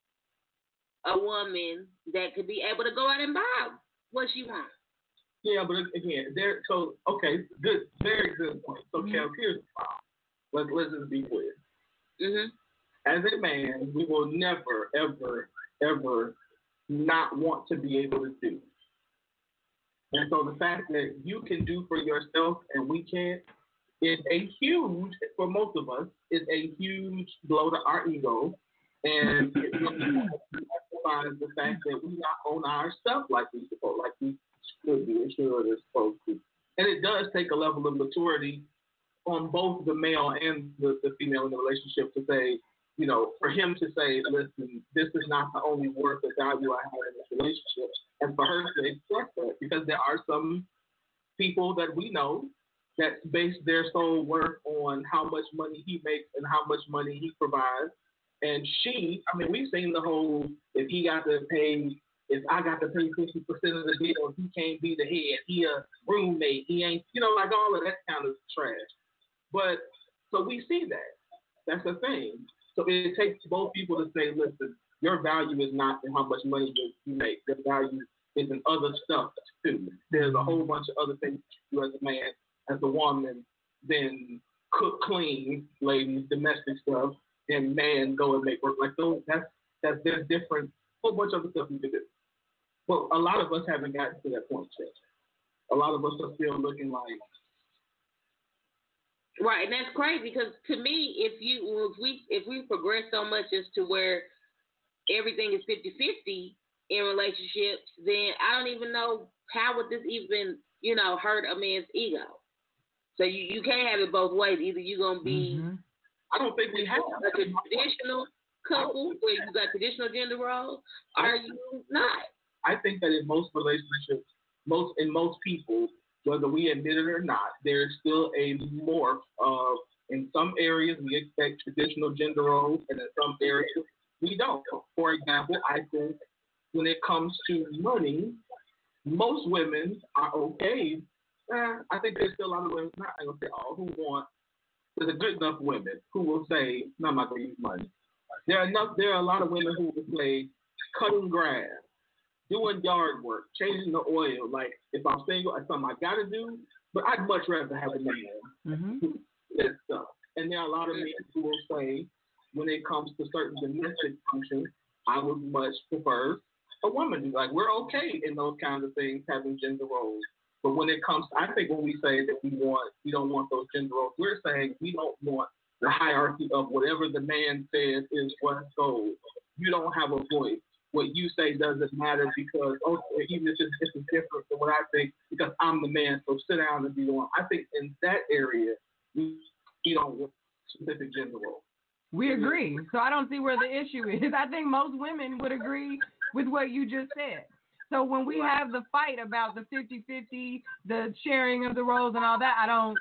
a woman that could be able to go out and buy what she wants. Yeah, but again, there. So okay, good, very good point. So, Kel, here's the problem. Let's let's just be clear. Mhm. As a man, we will never, ever, ever not want to be able to do. And so the fact that you can do for yourself and we can't is a huge, for most of us, is a huge blow to our ego. And it really emphasizes the fact that we not own our stuff like we supposed, like we should be, should or supposed to. And it does take a level of maturity on both the male and the, the female in the relationship to say, you know, for him to say, listen, this is not the only worth or value I have in this relationship, and for her to express that, because there are some people that we know that base their sole worth on how much money he makes and how much money he provides. And she, I mean, we've seen the whole if he got to pay, if I got to pay fifty percent of the deal, he can't be the head. He a roommate. He ain't, you know, like all of that kind of trash. But so we see that. That's the thing. So it takes both people to say, listen, your value is not in how much money you make. Your value is in other stuff too. There's a whole bunch of other things you as a man, as a woman, than cook, clean, ladies, domestic stuff, and man go and make work. Like those, that's that's there's different whole bunch of other stuff you can do. But a lot of us haven't gotten to that point yet. A lot of us are still looking like Right, and that's crazy because to me, if you if we if we progress so much as to where everything is 50-50 in relationships, then I don't even know how would this even you know hurt a man's ego. So you you can't have it both ways. Either you're gonna be Mhm. I don't think we have. a traditional couple where you got traditional gender roles, or you not. I think that in most relationships, most in most people, whether we admit it or not, there's still a morph of in some areas we expect traditional gender roles, and in some areas we don't. For example, I think when it comes to money, most women are okay. Eh, I think there's still a lot of women, not I'm gonna say all, who want. There's a good enough women who will say, "No, I'm not gonna use money." There are enough. There are a lot of women who will say, "Cutting grass." doing yard work, changing the oil. Like if I'm single, it's something I gotta do. But I'd much rather have a man Mhm. who stuff. And there are a lot of men who will say, when it comes to certain domestic functions, I would much prefer a woman. Like we're okay in those kinds of things, having gender roles. But when it comes, I think when we say that we want, we don't want those gender roles, we're saying we don't want the hierarchy of whatever the man says is what goes. You don't have a voice what you say doesn't matter because oh, even if it's, it's different than what I think because I'm the man. So sit down and be the one. I think in that area we, we don't want specific gender roles. We agree. So I don't see where the issue is. I think most women would agree with what you just said. So when we have the fight about the 50-50, the sharing of the roles and all that, I don't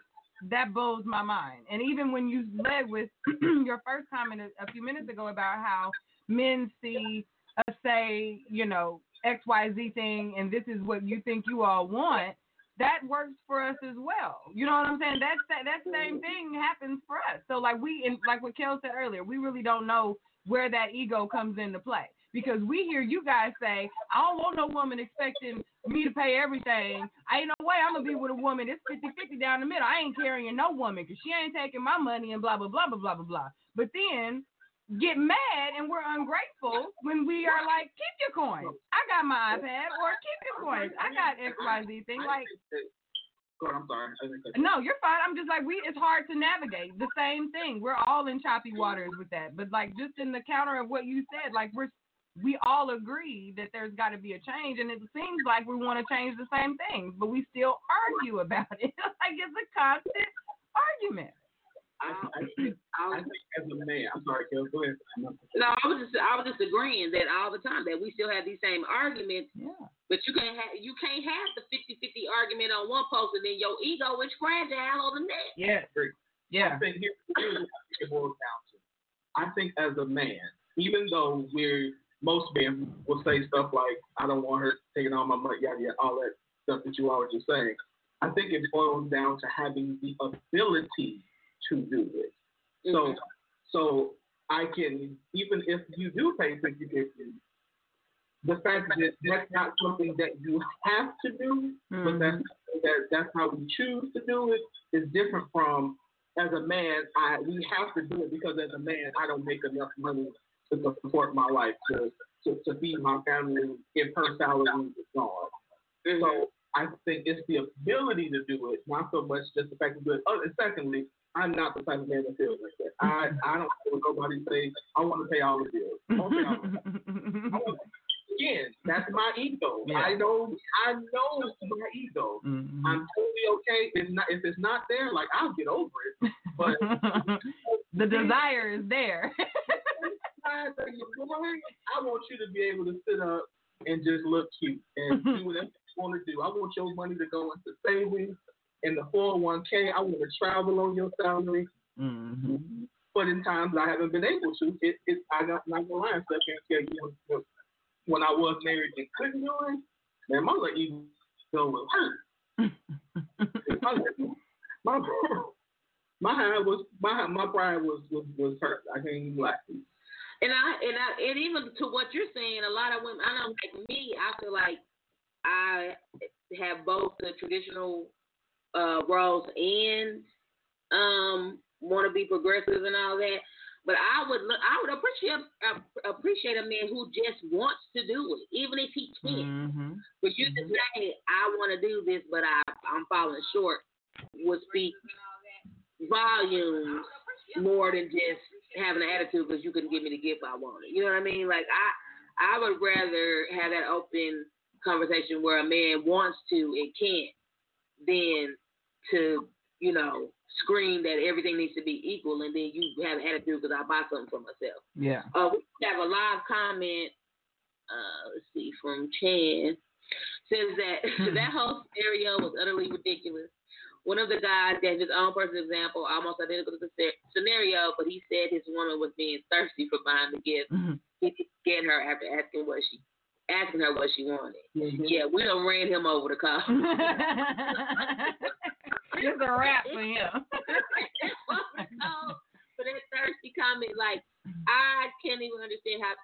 that blows my mind. And even when you led with your first comment a, a few minutes ago about how men see us say, you know, XYZ thing and this is what you think you all want, that works for us as well. You know what I'm saying? That's that that same mm-hmm. thing happens for us. So like we and like what Kel said earlier, we really don't know where that ego comes into play. Because we hear you guys say, I don't want no woman expecting me to pay everything. I ain't no way I'm gonna be with a woman. It's 50-50 down the middle. I ain't carrying no woman because she ain't taking my money and blah blah blah blah blah blah blah. But then get mad and we're ungrateful when we are like, keep your coins. I got my iPad, or keep your coins. I got X Y Z thing. Like, I'm sorry. I didn't cut you. no, you're fine. I'm just like we. It's hard to navigate. The same thing. We're all in choppy waters with that. But like just in the counter of what you said, like we're we all agree that there's got to be a change, and it seems like we want to change the same things, but we still argue about it. like it's a constant argument. I, I, think, I think as a man, I'm sorry, Kel, go ahead. No, I was just I was just agreeing that all the time that we still have these same arguments, Yeah. but you can't have you can't have the 50-50 argument on one post and then your ego is fragile on the next. Yeah. Yeah. I think here, here's what I think it boils down to. I think as a man, even though we're most men will say stuff like, "I don't want her taking all my money," yada yada, all that stuff that you always just saying. I think it boils down to having the ability to do it. So, mm-hmm. so I can even if you do pay 50 50 the fact that that's not something that you have to do, but that's mm-hmm. that, that's how we choose to do it is different from as a man. I we have to do it because as a man I don't make enough money to support my life to to, to feed my family if her salary is gone. So I think it's the ability to do it, not so much just the fact to do it. Oh, and secondly, I'm not the type of man that feels like that. I I don't care what nobody say. I want to pay all the bills. I want pay all the bills. Again, that's my ego. Yeah. I know, I know it's my ego. Mhm. I'm totally okay. If not, if it's not there, like I'll get over it. But the desire is there. I want you to be able to sit up and just look cute and do whatever you want to do. I want your money to go into savings in the 401k. I want to travel on your salary. mm-hmm. But in times I haven't been able to, it, it I got not gonna lie, so I can't tell you when, I was married and couldn't do it, man, my little ego was hurt. my my my hand was my my pride was was, was hurt. I can't even lie. And I and I and even to what you're saying, a lot of women. I know, like me, I feel like I have both the traditional uh, roles and um want to be progressive and all that. But I would look, I would appreciate uh, appreciate a man who just wants to do it, even if he can't. Mm-hmm. For you to say, I want to do this, but I, I'm falling short, would speak volumes more than just having an attitude because you couldn't give me the gift I wanted. You know what I mean? Like, I, I would rather have that open conversation where a man wants to and can't than to, you know, scream that everything needs to be equal and then you have an attitude because I buy something for myself. Yeah. Uh, we have a live comment. Uh, let's see from Chan says that that whole scenario was utterly ridiculous. One of the guys gave his own personal example, almost identical to the scenario, but he said his woman was being thirsty for buying the gift. Mhm. He could get her after asking what she asking her what she wanted. Mhm. Yeah, we done ran him over the car. it's a wrap for him. for that thirsty comment, like I can't even understand how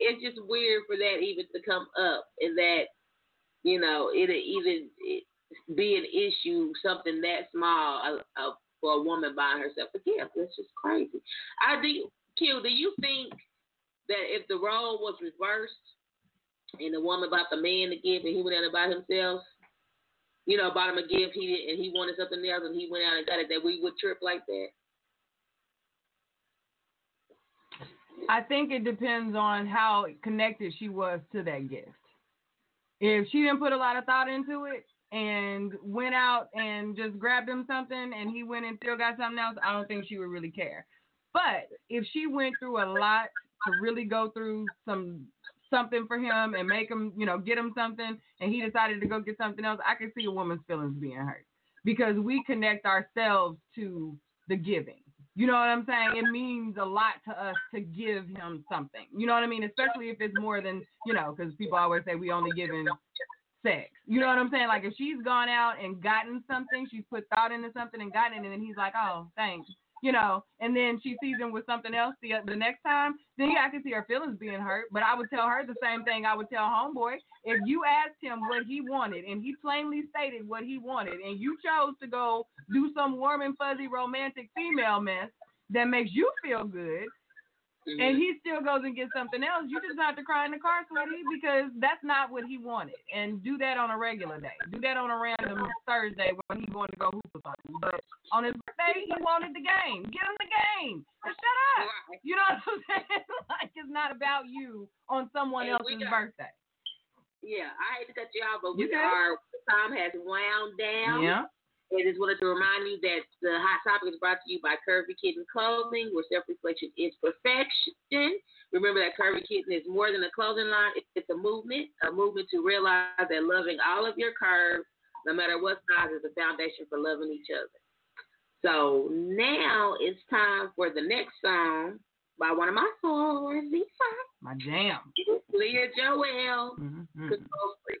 it's just weird for that even to come up, and that you know it even it, be an issue, something that small uh, uh, for a woman buying herself a gift. That's just crazy. I do, Q. Do you think that if the role was reversed and the woman bought the man the gift and he went out and bought himself, you know, bought him a gift, he did, and he wanted something else, and he went out and got it, that we would trip like that? I think it depends on how connected she was to that gift. If she didn't put a lot of thought into it and went out and just grabbed him something and he went and still got something else, I don't think she would really care. But if she went through a lot to really go through some something for him and make him, you know, get him something and he decided to go get something else, I could see a woman's feelings being hurt because we connect ourselves to the giving. You know what I'm saying? It means a lot to us to give him something. You know what I mean? Especially if it's more than, you know, because people always say we only giving sex. You know what I'm saying? Like if she's gone out and gotten something, she's put thought into something and gotten it, and then he's like, oh, thanks. You know, and then she sees him with something else the, the next time, then yeah, I can see her feelings being hurt. But I would tell her the same thing I would tell homeboy. If you asked him what he wanted and he plainly stated what he wanted, and you chose to go do some warm and fuzzy romantic female mess that makes you feel good, and he still goes and gets something else, you just have to cry in the car, sweetie, because that's not what he wanted. And do that on a regular day. Do that on a random Thursday when he's going to go hoop or something. But on his birthday, he wanted the game. Give him the game. Shut up. You know what I'm saying? like it's not about you on someone hey, else's got, birthday. Yeah, I hate to cut you off, but you we okay? are time has wound down. Yeah. And just wanted to remind you that the hot topic is brought to you by Curvy Kitten Clothing, where self reflection is perfection. Remember that Curvy Kitten is more than a clothing line, it's a movement, a movement to realize that loving all of your curves, no matter what size, is a foundation for loving each other. So now it's time for the next song by one of my songs, Lisa. My jam. Leah Joel, mm-hmm. mm-hmm. Control Freak.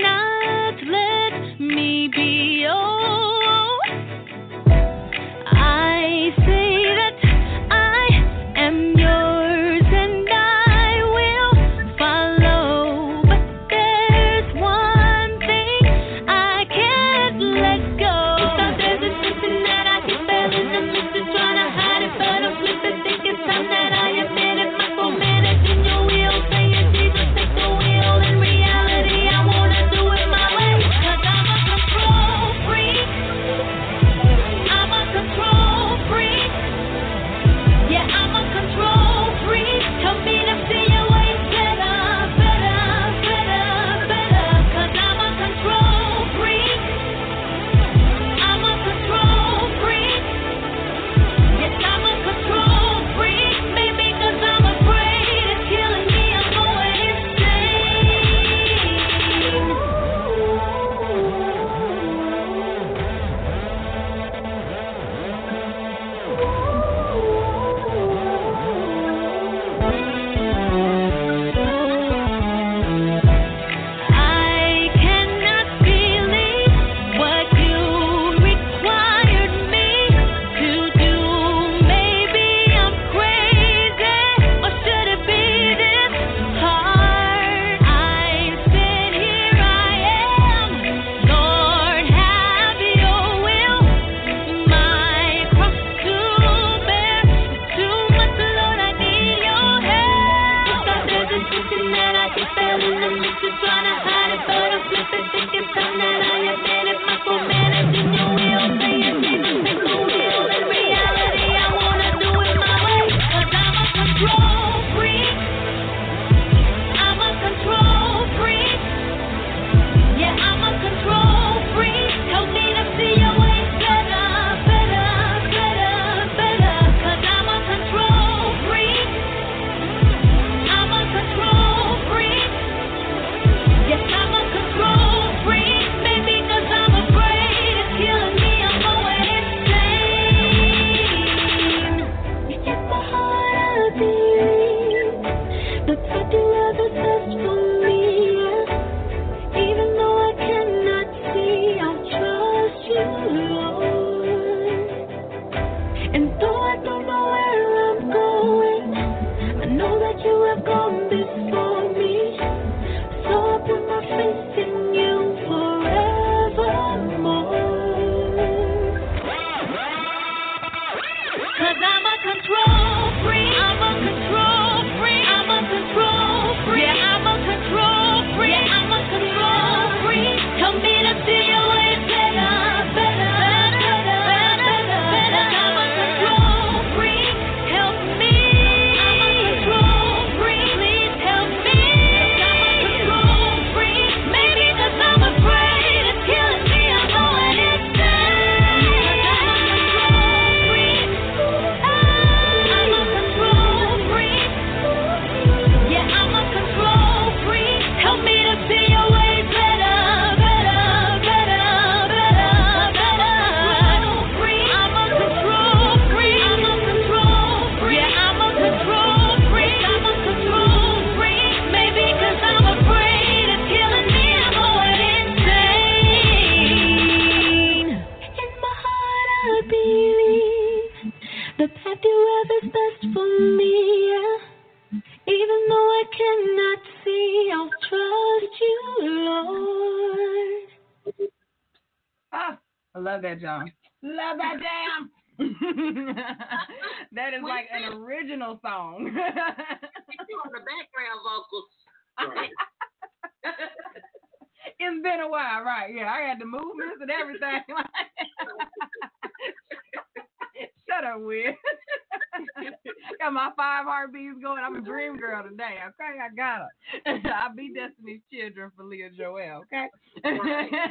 Up, Will. got my five heartbeats going. I'm a dream girl today. Okay, I got her. I'll be Destiny's Children for Leah Joel. Okay.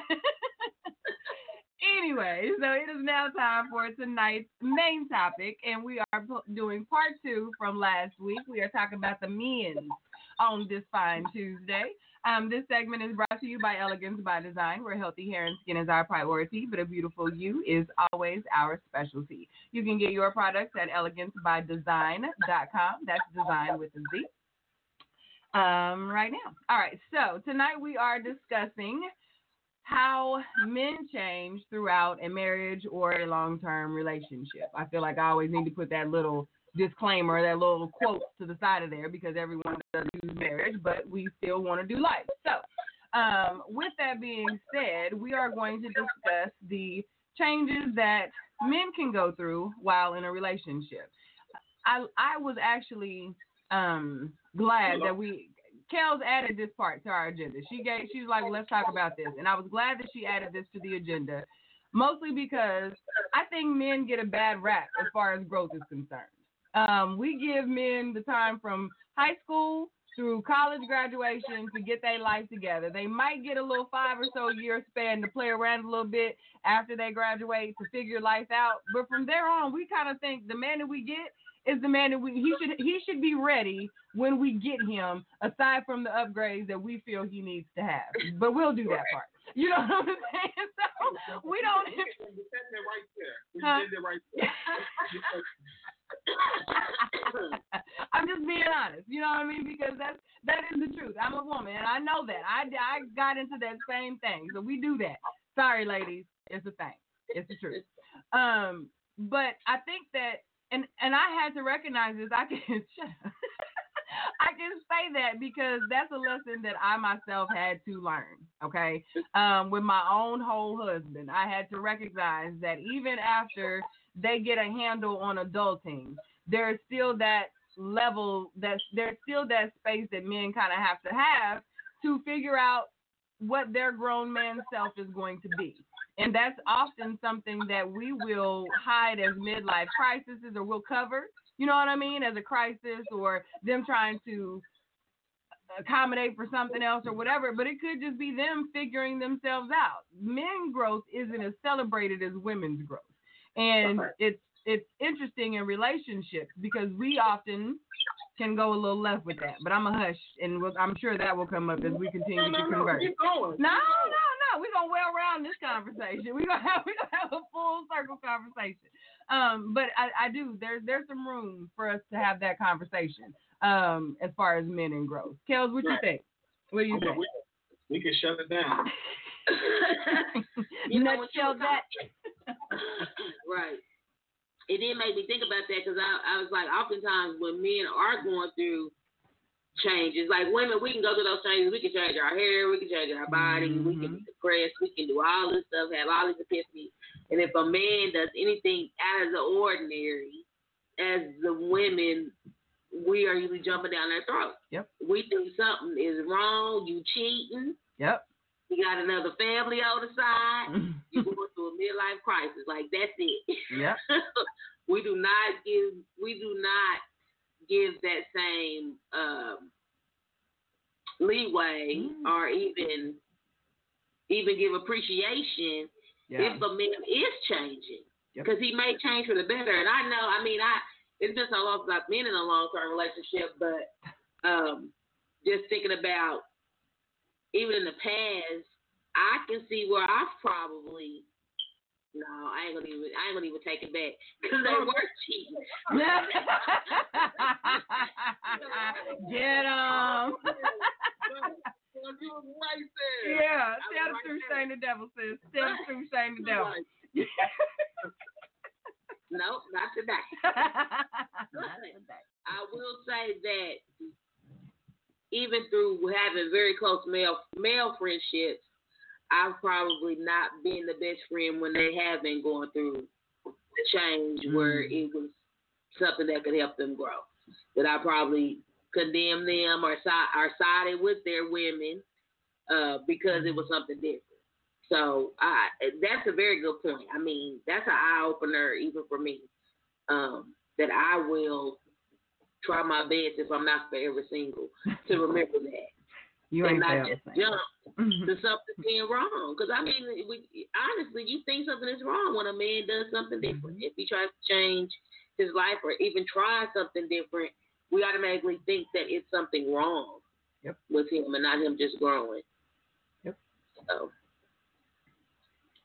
Anyway, so it is now time for tonight's main topic, and we are doing part two from last week. We are talking about the men on this fine Tuesday. Um, this segment is brought to you by Elegance by Design, where healthy hair and skin is our priority, but a beautiful you is always our specialty. You can get your products at elegancebydesign.com. That's design with a Z. Um, right now. All right, so tonight we are discussing how men change throughout a marriage or a long term relationship. I feel like I always need to put that little disclaimer, that little quote to the side of there because everyone does do marriage, but we still want to do life. So, um, with that being said, we are going to discuss the changes that men can go through while in a relationship. I I was actually um, glad that we Kellz added this part to our agenda. She gave she was like, let's talk about this, and I was glad that she added this to the agenda, mostly because I think men get a bad rap as far as growth is concerned. Um, we give men the time from high school through college graduation to get their life together. They might get a little five or so year span to play around a little bit after they graduate to figure life out. But from there on, we kind of think the man that we get is the man that we he should he should be ready when we get him. Aside from the upgrades that we feel he needs to have, but we'll do that part. You know what I'm saying? So we don't. You said right there. You Huh? right there. I'm just being honest. You know what I mean? Because that's that is the truth. I'm a woman, and I know that. I I got into that same thing. So we do that. Sorry, ladies. It's a thing. It's the truth. Um, but I think that, and and I had to recognize this. I can. I can say that because that's a lesson that I myself had to learn. Okay, um, with my own whole husband, I had to recognize that even after they get a handle on adulting, there's still that level that there's still that space that men kind of have to have to figure out what their grown man self is going to be. And that's often something that we will hide as midlife crises or we'll cover, you know what I mean, as a crisis or them trying to accommodate for something else or whatever. But it could just be them figuring themselves out. Men growth isn't as celebrated as women's growth. And it's it's interesting in relationships because we often can go a little left with that. But I'm a hush, and we'll, I'm sure that will come up as we continue No, to no, no, converse. keep. No, no, no. We're gonna well round this conversation. We're gonna have we gonna have a full circle conversation. Um, but I, I do there's there's some room for us to have that conversation. Um, as far as men and growth. Kellz, what you Right. think? What do you think? we, we can shut it down. You Nutshell that. right. It did make me think about that because I, I was like, oftentimes when men are going through changes, like women, we can go through those changes. We can change our hair, we can change our body, we can mm-hmm. be depressed, we can do all this stuff, have all these epiphanies. And if a man does anything out of the ordinary, as the women, we are usually jumping down their throat. Yep. We think something is wrong, you cheating, Yep. You got another family on the side, you going through a midlife crisis. Like that's it. Yep. we do not give we do not give that same um, leeway or even even give appreciation Yeah. if a man is changing Yep. because he may change for the better. And I know, I mean, I it's been so long since I've been in a long term relationship, but um, just thinking about even in the past, I can see where I've probably no, I ain't gonna even I ain't gonna even take it back because they were cheating. Get 'em. You was right there. Yeah, tell the right shame the devil, sis. Tell the truth, shame the devil. Right. No, not today. But I will say that even through having very close male male friendships, I've probably not been the best friend when they have been going through the change where Mm. it was something that could help them grow. That I probably condemned them or side or sided with their women uh, because it was something different. So I that's a very good point. I mean, that's an eye opener even for me. Um, that I will try my best if I'm not for every single to remember that You and ain't not just jump to something being wrong. Because I mean, we, honestly, you think something is wrong when a man does something different. Mm-hmm. If he tries to change his life or even try something different, we automatically think that it's something wrong Yep. with him and not him just growing. Yep. So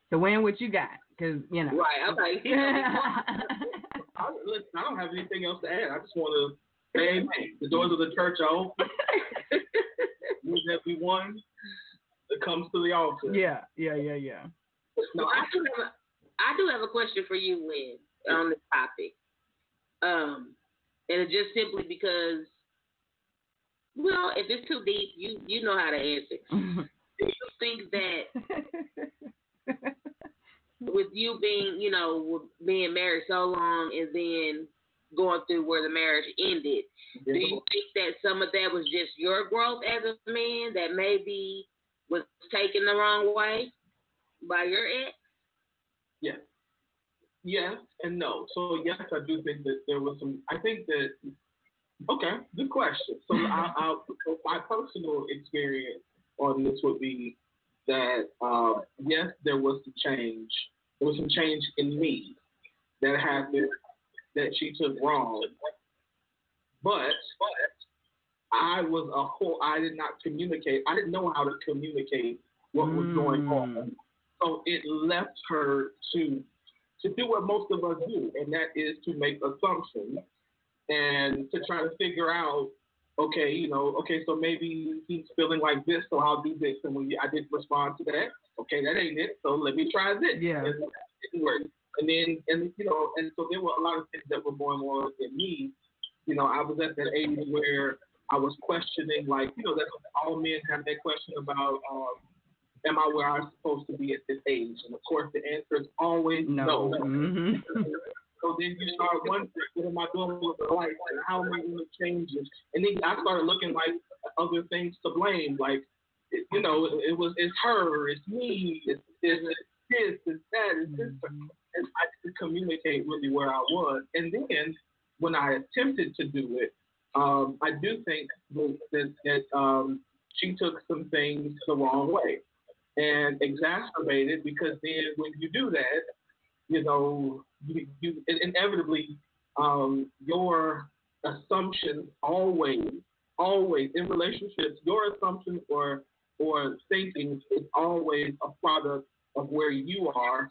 So when what you got? Because you know. right, okay. I, listen, I don't have anything else to add. I just want to say amen. The doors of the church are open. Use everyone that comes to the altar. yeah, yeah, yeah, yeah. No, I do have a, I do have a question for you, Lynn, on this topic. Um, and it's just simply because, well, if it's too deep, you you know how to answer. Do you think that with you being, you know, being married so long and then going through where the marriage ended, do you think that some of that was just your growth as a man that maybe was taken the wrong way by your ex? Yes. Yes and no. So yes, I do think that there was some. I think that. Okay, good question. So I, I, so my personal experience on this would be that um, yes, there was some change. There was some change in me that happened that she took wrong, but I was a whole. I did not communicate. I didn't know how to communicate what was going mm. on. So it left her to to do what most of us do, and that is to make assumptions and to try to figure out, okay, you know, okay, so maybe he's feeling like this, so I'll do this, and when I didn't respond to that, okay, that ain't it, so let me try this. Yeah. And it didn't work. And then, and you know, and so there were a lot of things that were going on in me. You know, I was at that age where I was questioning, like, you know, that all men have that question about, um, am I where I'm supposed to be at this age? And of course, the answer is always no. Mhm. So then you start wondering, what am I doing with my life? And how am I going to change this? And then I started looking like other things to blame, like, you know, it, was, it's her, it's me, it's, it's this, it's that, it's this. And I could communicate really where I was. And then when I attempted to do it, um, I do think that, that, that um, she took some things the wrong way and exacerbated because then when you do that, you know, you, you inevitably um, your assumptions always, always in relationships, your assumptions or or thinking is always a product of where you are.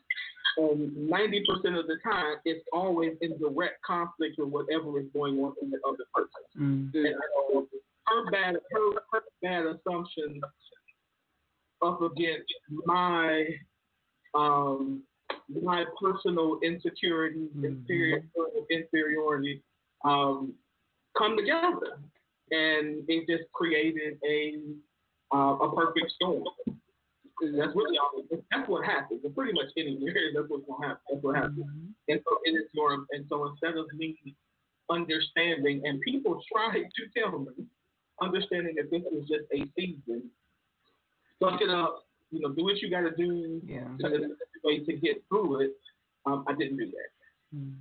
And ninety percent of the time, it's always in direct conflict with whatever is going on in the other person. Mm. And so her bad, her, her bad assumptions up against my um, my personal insecurity, inferiority, inferiority um, come together, and it just created a uh, a perfect storm. That's really all. That's what happens. In pretty much any that's what's gonna happen. That's what happens. And so it is your. And so instead of me understanding, and people try to tell me, understanding that this is just a season, suck it up. You know, do what you got to do Yeah. to, way to get through it. Um, I didn't do that. Mm.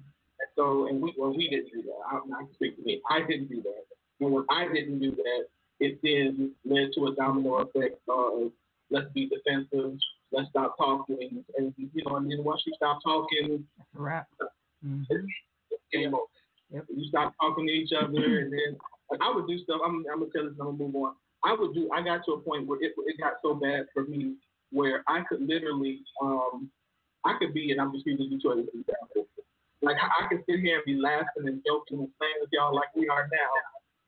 So, and we, well, we didn't do that. I, I speak for me. I didn't do that. And when I didn't do that, it then led to a domino effect of let's be defensive, let's stop talking, and you know, and then once you stop talking, That's a wrap. Mhm. it's game over. Yep. You stop talking to each other, and then like, I would do stuff. I'm, I'm gonna tell this. I'm gonna move on. I would do. I got to a point where it, it got so bad for me where I could literally, um, I could be, and I'm just using Detroit as an example. Like I could sit here and be laughing and joking and playing with y'all like we are now,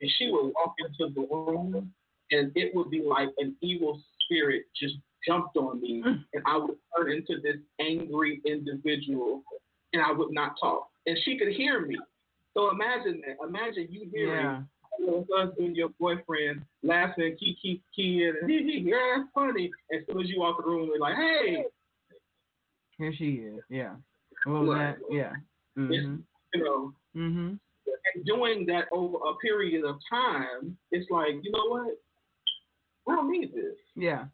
and she would walk into the room, and it would be like an evil spirit just jumped on me, and I would turn into this angry individual, and I would not talk, and she could hear me. So imagine that. Imagine you hearing. Your husband, your boyfriend, laughing, keep keep keying, and hee hee, yeah, it's funny. As soon as you walk the room, they're like, hey, Here she is. Yeah. Was that? Yeah. Mhm. you know. Mm-hmm. And doing that over a period of time, it's like, you know what? I don't need this. Yeah.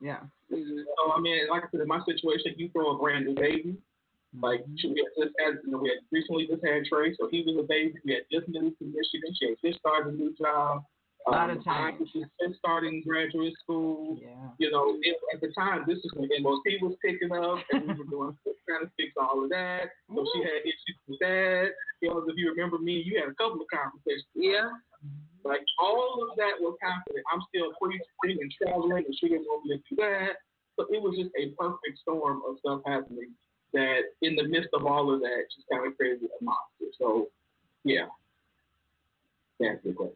Yeah. So I mean, like I said, in my situation, you throw a brand new baby. Like she- we had just had, you know, we had recently just had Trey, so he was a baby. We had just moved to Michigan. She had just started a new job. A lot Um, of change. was just starting graduate school. Yeah. You know, it, at the time, this is when MOT was picking up, and we were doing trying to fix all of that. So she had issues with that. You know, if you remember me, you had a couple of conversations. Yeah. Like all of that was happening. I'm still preaching and traveling, and she didn't want me to do that. So it was just a perfect storm of stuff happening. That in the midst of all of that, she's kind of created a monster. So, yeah, that's the question.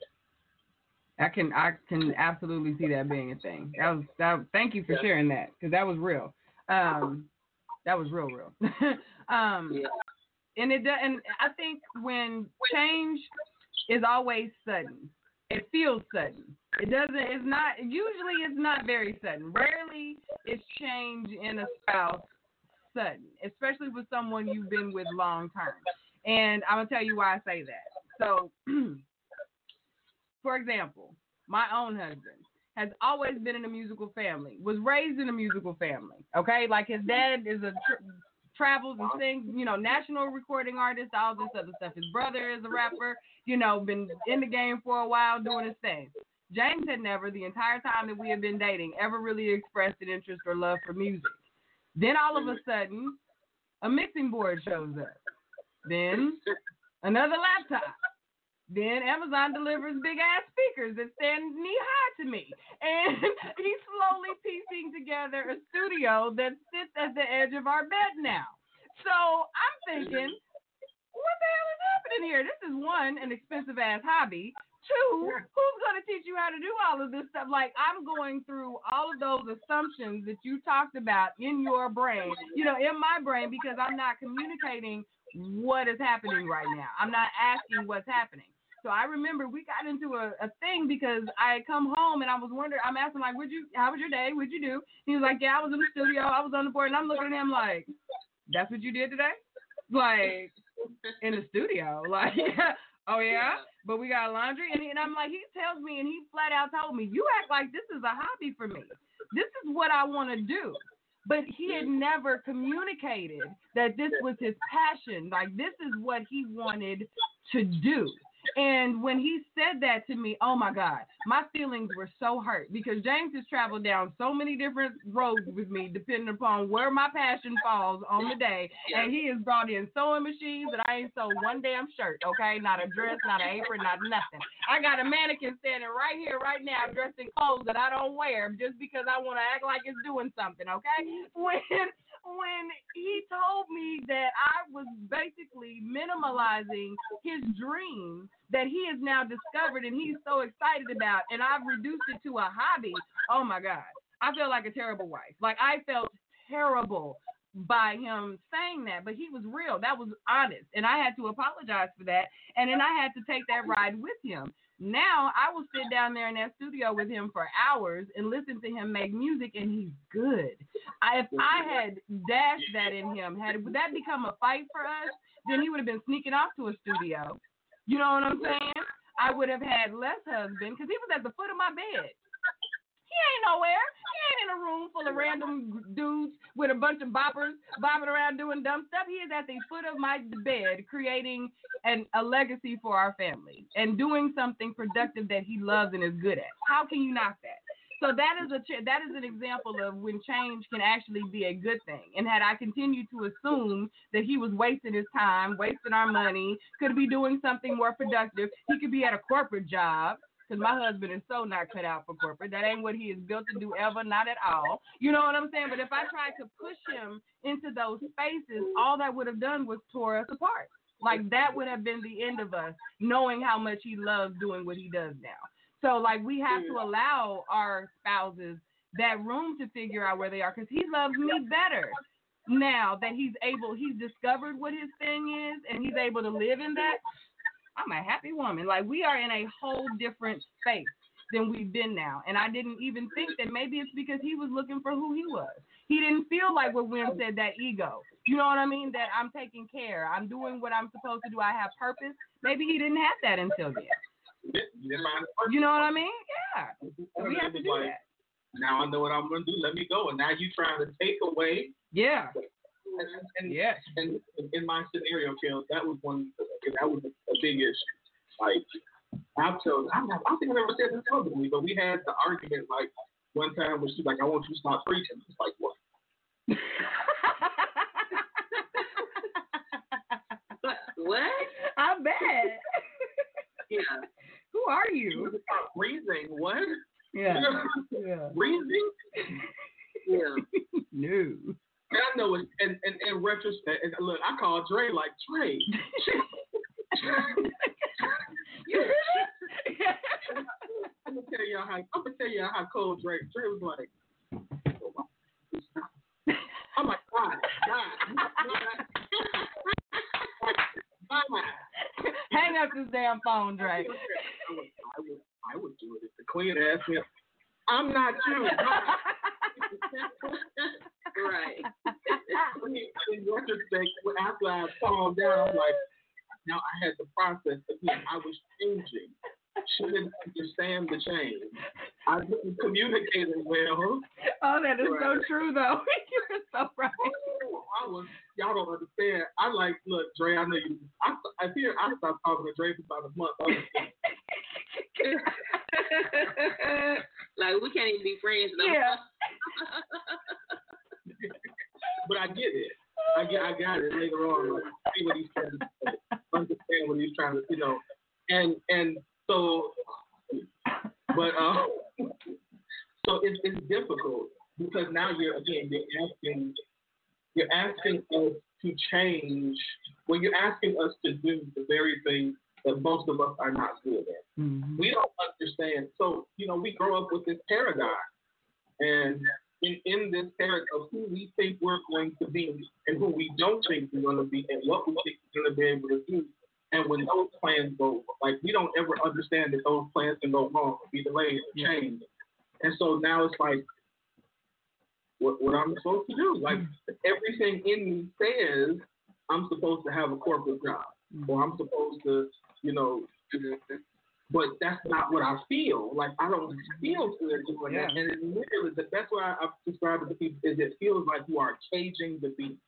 I can I can absolutely see that being a thing. That was that. Thank you for Yeah. sharing that because that was real. Um, that was real, real. um, and it do- and I think when change is always sudden, it feels sudden. It doesn't. It's not. Usually, it's not very sudden. Rarely is change in a spouse sudden, especially with someone you've been with long term. And I'm gonna tell you why I say that. So. for example, my own husband has always been in a musical family, was raised in a musical family. Okay, like his dad is a tr- travels and sings, you know, national recording artist, all this other stuff. His brother is a rapper, you know, been in the game for a while doing his thing. James had never, the entire time that we had been dating, ever really expressed an interest or love for music. Then all of a sudden, a mixing board shows up. Then another laptop. Then Amazon delivers big ass speakers that stand knee high to me. And he's slowly piecing together a studio that sits at the edge of our bed now. So I'm thinking, what the hell is happening here? This is one, an expensive ass hobby. Two, who's going to teach you how to do all of this stuff? Like, I'm going through all of those assumptions that you talked about in your brain, you know, in my brain, because I'm not communicating what is happening right now. I'm not asking what's happening. So I remember we got into a, a thing because I had come home and I was wondering, I'm asking like, would you, how was your day? What'd you do? He was like, yeah, I was in the studio. I was on the board and I'm looking at him like, that's what you did today? Like, in the studio. Like, oh yeah? But we got laundry. And, and I'm like, he tells me and he flat out told me, you act like this is a hobby for me. This is what I want to do. But he had never communicated that this was his passion. Like, this is what he wanted to do. And when he said that to me, oh my God, my feelings were so hurt because James has traveled down so many different roads with me, depending upon where my passion falls on the day. And he has brought in sewing machines that I ain't sewed one damn shirt, okay? Not a dress, not an apron, not nothing. I got a mannequin standing right here, right now, dressed in clothes that I don't wear just because I want to act like it's doing something, okay? When when he told me that I was basically minimalizing his dream that he has now discovered and he's so excited about, and I've reduced it to a hobby. Oh my God. I feel like a terrible wife. Like I felt terrible by him saying that, but he was real. That was honest. And I had to apologize for that. And then I had to take that ride with him. Now I will sit down there in that studio with him for hours and listen to him make music, and he's good. I, if I had dashed that in him, had that become a fight for us, then he would have been sneaking off to a studio. You know what I'm saying? I would have had less husband because he was at the foot of my bed. He ain't nowhere. He ain't in a room full of random dudes with a bunch of boppers bopping around doing dumb stuff. He is at the foot of my bed creating an, a legacy for our family and doing something productive that he loves and is good at. How can you knock that? So that is a that is an example of when change can actually be a good thing. And had I continued to assume that he was wasting his time, wasting our money, could be doing something more productive, he could be at a corporate job because my husband is so not cut out for corporate. That ain't what he is built to do ever, not at all. You know what I'm saying? But if I tried to push him into those spaces, all that would have done was tore us apart. Like that would have been the end of us, knowing how much he loves doing what he does now. So like we have to mm. allow our spouses that room to figure out where they are because he loves me better now that he's able he's discovered what his thing is and he's able to live in that I'm a happy woman. Like we are in a whole different space than we've been now. And I didn't even think that maybe it's because he was looking for who he was. He didn't feel like what Wim said, that ego. You know what I mean? That I'm taking care. I'm doing what I'm supposed to do. I have purpose. Maybe he didn't have that until then. You know what I mean? Yeah. So we have to do that. Now I know what I'm going to do. Let me go. And now you're trying to take away. Yeah. And, and, yes. And in my scenario, Kel, that was one. That was a big issue. Like I've told, I think I never said this publicly, but we had the argument like one time where she's like, "I want you to stop preaching." It's like what? what? I bet. Yeah. Who are you? Breathing. What? Yeah. yeah. Breathing. Yeah. no. And I know it, and, and in retrospect, eh, and eh, look, I call Dre like Dre. I'm gonna tell y'all how I'm gonna tell y'all how cold Dre Dre was like. Oh, I'm like, God, God, God. Hang up this damn phone, Dre. I would, I would, I would do it if the queen asked me. I'm not you. right. In retrospect, I calmed down, I'm like, now I had to process again. I was changing. She didn't understand the change. I didn't communicate it well. Oh, that is so true, though. You're so right. Oh, I was, y'all don't understand. I like, look, Dre, I know you. I, I feel I stopped talking to Dre for about a month. Like we can't even be friends no Yeah. but I get it. I get, I got it later on. Like, see what he's trying to say, understand what he's trying to, you know, and and so, but um, so it's it's difficult because now you're again you're asking you're asking us to change. Well, you're asking us to do the very thing that most of us are not good at. We don't understand. So, you know, we grow up with this paradigm. And in, in this paradigm of who we think we're going to be and who we don't think we're going to be and what we think we're going to be able to do. And when those plans go, like, we don't ever understand that those plans can go wrong, be delayed, or change. And so now it's like, what, what I'm supposed to do? Like, mm. everything in me says I'm supposed to have a corporate job mm. or I'm supposed to, you know, but that's not what I feel. Like I don't mm-hmm. feel good doing that, and it literally that's why I've described it to people is it feels like you are caging the beast,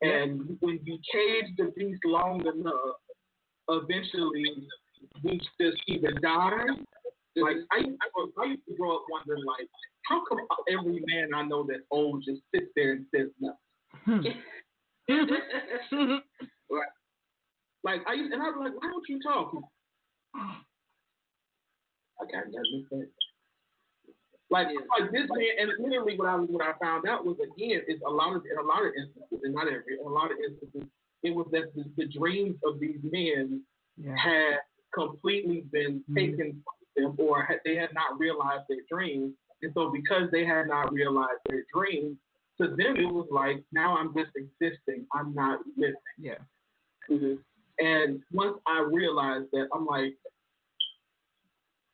and when you cage the beast long enough, eventually beast just either die. Like I, I, I used to grow up wondering like, how come every man I know that's old just sits there and says hmm. nothing? right. Like I used, and I was like, why don't you talk? I got nothing to say. Like, like this man, and literally what I what I found out was again is a lot of in a lot of instances, and not every, in a lot of instances, it was that the, the dreams of these men had completely been taken from them, or had, they had not realized their dreams, and so because they had not realized their dreams, to them it was like now I'm just existing, I'm not living. Yeah. hmm And once I realized that, I'm like,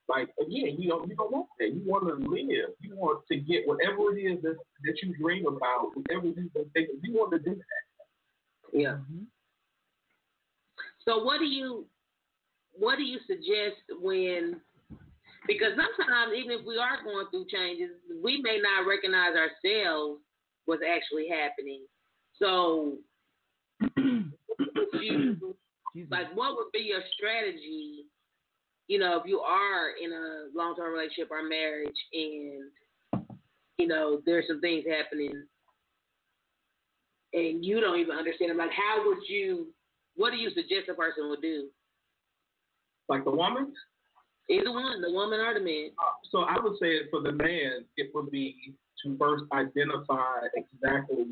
like again, you don't you don't want that. You want to live. You want to get whatever it is that that you dream about, whatever it is that they, you want to do that. Yeah. Mm-hmm. So what do you what do you suggest when because sometimes even if we are going through changes, we may not recognize ourselves what's actually happening. So you, like what would be your strategy, you know, if you are in a long term relationship or marriage and you know, there's some things happening and you don't even understand them. Like, how would you? What do you suggest a person would do? Like the woman? Either one, the woman or the man. Uh, so I would say for the man, it would be to first identify exactly,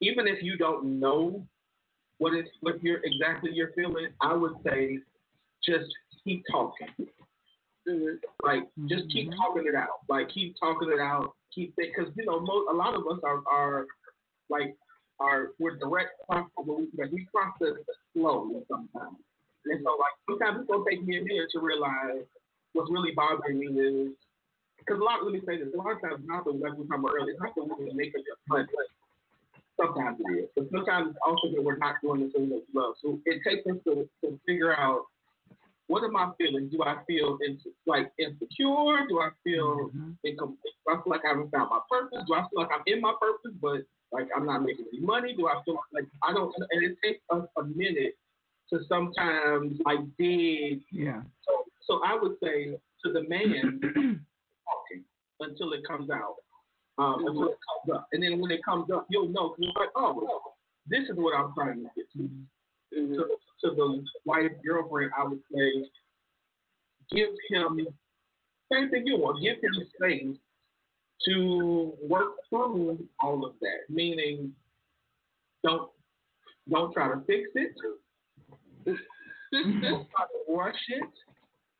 even if you don't know what it's what you're exactly you're feeling. I would say just keep talking. Mm-hmm. Like just keep mm-hmm. talking it out. Like keep talking it out. Keep it because you know most a lot of us are are like are we're direct process we, like, we process slowly sometimes. And so, like, sometimes it's gonna take me a minute to realize what's really bothering me is because a lot. Let me say this: a lot of times, not the like we were talking about earlier, it's not the women making the but Sometimes it is, but sometimes it's also that we're not doing the thing that we love. So it takes us to, to figure out what are my feelings? Do I feel like insecure? Do I feel incomplete? Do I feel like I haven't found my purpose? Do I feel like I'm in my purpose, but like I'm not making any money? Do I feel like I don't? And it takes us a minute to sometimes like dig. Yeah. So, so I would say to the man, talking until it comes out, um, until it comes up, and then when it comes up, you'll know. you're like, oh, this is what I'm trying to get to. To, to the wife girlfriend, I would say, give him same thing you want. Give him space to work through all of that. Meaning, don't don't try to fix it. don't try to rush it.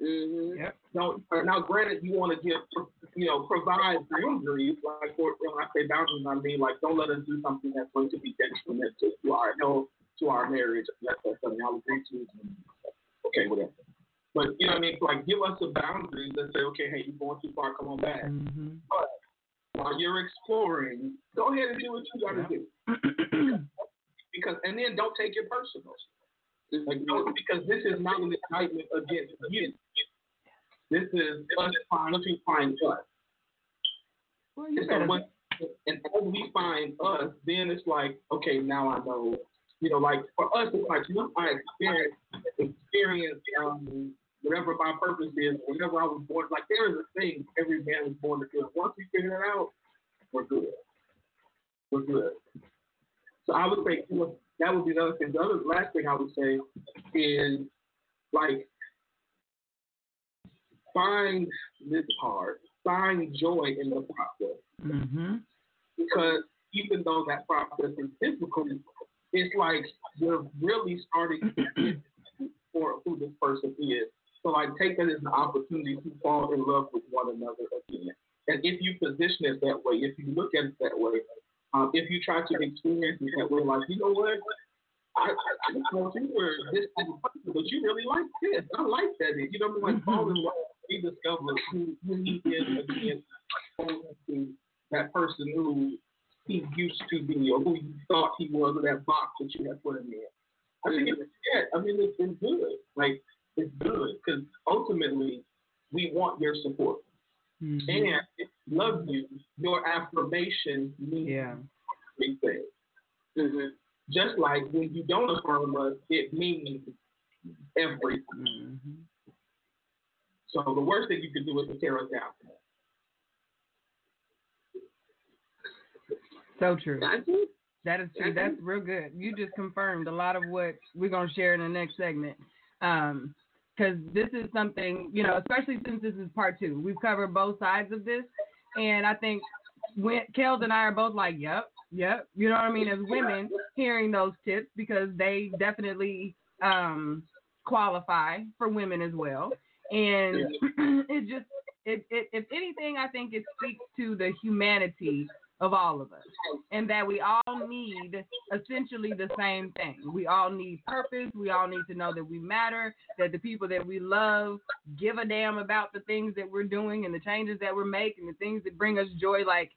Mm-hmm. Yep. Now, now, granted, you want to give, you know, provide boundaries. Like, for, when I say boundaries, I mean like, don't let us do something that's going to be detrimental to our health, to our marriage. That's, something I'll agree to. Okay, whatever. But you know what I mean? Like, give us some boundaries and say, okay, hey, you're going too far. Come on back. Mm-hmm. But while you're exploring, go ahead and do what you got to do. because, and then don't take it personal. Like, don't, because this is not an indictment against you. This is us trying to find us. Well, you better so when, and as we find us, then it's like, okay, now I know. You know, like for us, it's like once I experience experience um, whatever my purpose is, whatever I was born. Like there is a thing every man is born to do. Once we figure it out, we're good. We're good. So I would say you know, that would be the other thing. The other last thing I would say is like find this part, find joy in the process Mm-hmm. because even though that process is difficult, it's like you're really starting for who this person is. So like take that as an opportunity to fall in love with one another again. And if you position it that way, if you look at it that way, um, if you try to experience it that way, like you know what, I I, I know you were this type of person, but you really like this. I like that. You know, what I mean? like fall in love, rediscover who, who he is again, to that person who he used to be or who you thought he was or that box that you had put him in. I think it's yeah, I mean it's been good. Like it's good because ultimately we want your support. Mm-hmm. And if we love you, your affirmation means Yeah. things. Mm-hmm. Just like when you don't affirm us, it means everything. Mm-hmm. So the worst thing you can do is to tear us down. So true. That is true. That's real good. You just confirmed a lot of what we're gonna share in the next segment. Um, because this is something you know, especially since this is part two. We've covered both sides of this, and I think when Kellz and I are both like, "Yep, yep." You know what I mean? As women, hearing those tips because they definitely um qualify for women as well, and it just it, it if anything, I think it speaks to the humanity of all of us and that we all need essentially the same thing. We all need purpose. We all need to know that we matter, that the people that we love give a damn about the things that we're doing and the changes that we're making, the things that bring us joy. Like,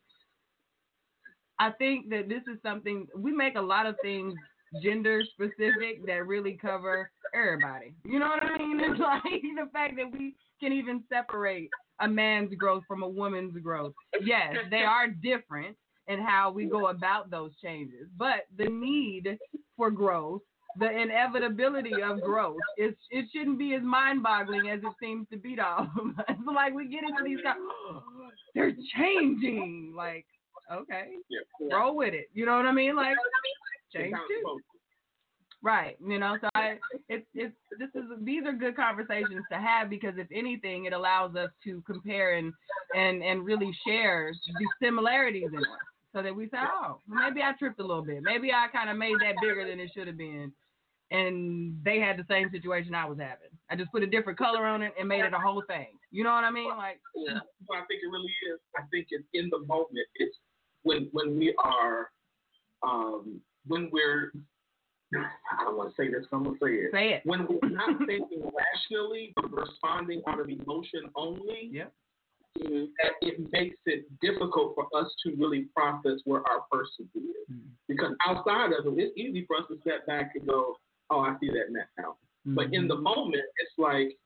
I think that this is something we make a lot of things gender specific that really cover everybody. You know what I mean? It's like the fact that we can even separate a man's growth from a woman's growth. Yes, they are different in how we go about those changes, but the need for growth, the inevitability of growth, is it shouldn't be as mind-boggling as it seems to be to all of us. like we get into these, kind they're changing. Like, okay, roll with it. You know what I mean? Like, change It's how it's too. Right. You know, so I it's it's this is these are good conversations to have because if anything it allows us to compare and and and really share the similarities in us so that we say, Oh, maybe I tripped a little bit. Maybe I kind of made that bigger than it should have been. And they had the same situation I was having. I just put a different color on it and made it a whole thing. You know what I mean? Like, Yeah. So I think it really is. I think it's in the moment. It's when when we are um when we're I don't want to say this, but I'm gonna say it. Say it. When we're not thinking rationally, but responding out of emotion only, Yep. that it makes it difficult for us to really process where our person is. Mm-hmm. Because outside of it, it's easy for us to step back and go, "Oh, I see that now." But Mm-hmm. in the moment, it's like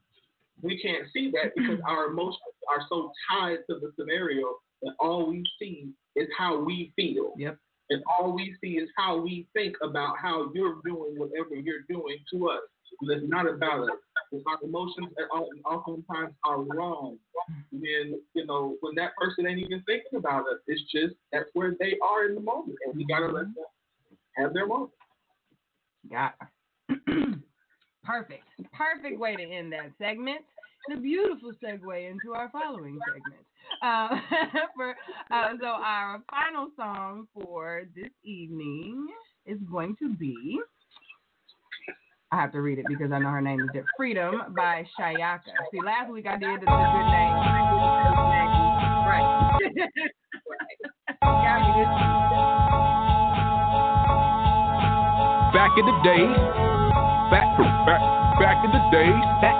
we can't see that because our emotions are so tied to the scenario that all we see is how we feel. Yep. And all we see is how we think about how you're doing whatever you're doing to us. And it's not about us. And Our emotions all- oftentimes are wrong. When you know when that person ain't even thinking about us, it's just that's where they are in the moment, and we gotta let them have their moment. Got Perfect. Perfect way to end that segment. And a beautiful segue into our following segment. Uh, for uh, so our final song for this evening is going to be. I have to read it because I know her name is different. Freedom by Shayaka. See, last week I did the, the good name. Right. Got me this- Back in the days, back, back, back in the days, back,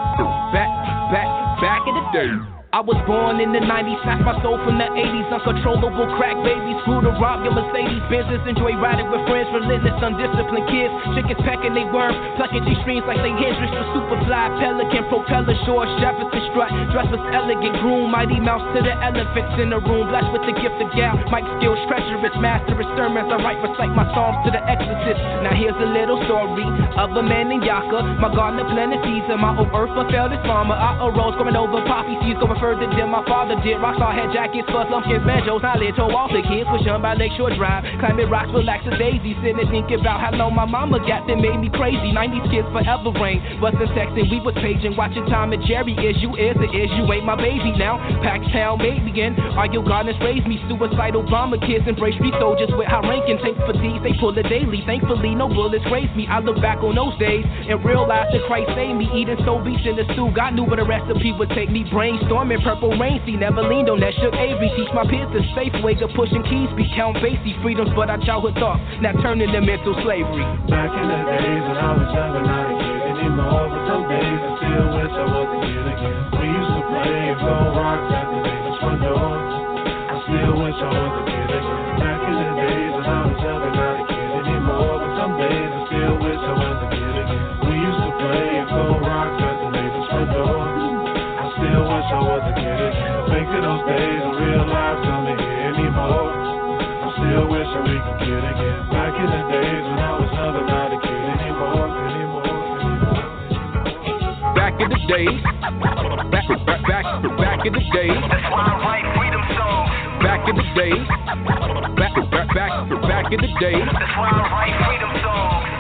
back, back, back in the days. I was born in the 90s, snatched my soul from the 80s. Uncontrollable crack babies, grew to rob your Mercedes business. Enjoy riding with friends, relentless, undisciplined kids. Chickens pecking they worm, plucking G streams like they Hendrix. The superfly, pelican, propeller, shore, Jefferson strut. Dress was elegant, groom, mighty mouse to the elephants in the room. Blessed with the gift of gal, Mike skills, treacherous, masterous sermons. I write, recite my songs to the exorcist. Now here's a little story of a man named Yaka. My garden of plenty season, my old earth fulfilled his farmer. I arose, going over poppy seeds, going further than my father did. Rockstar had jackets, fuzz lumpkins, banjos, knowledge. Told all the kids, push on by Lakeshore Drive. Climbing rocks, relax as daisy. Sitting and thinking about how long my mama got that made me crazy. 90s kids forever reign. Wasn't texting, we was paging. Watching Tom and Jerry. Is you is it is you ain't my baby now? Paxtown made me in. Are your gardeners raised me? Suicidal bomber kids embrace me. Soldiers with high ranking tank fatigues. They pull it daily. Thankfully, no bullets raised me. I look back on those days and realize that Christ saved me. Eating so beats in the stew. God knew what the recipe would take me. Brainstorming purple rain. See, never leaned on that shook Avery. Teach my peers the safe way of pushing keys. Be count Basie freedoms, but our childhood thoughts. Now turning them into slavery. Back in the days when I was younger, not a kid anymore. But some days I still wish I was a kid again. We used to play and throw rocks at the neighbor's front door. I still wish I was a kid days and realize I'm not here anymore. I still wish that we could get again. Back in the days when I was younger, not a kid anymore, anymore, anymore. Back in the days, back, back, back, back in the days. That's why I write freedom songs. Back in the days, back, back, back, back in the days. That's why I write freedom songs.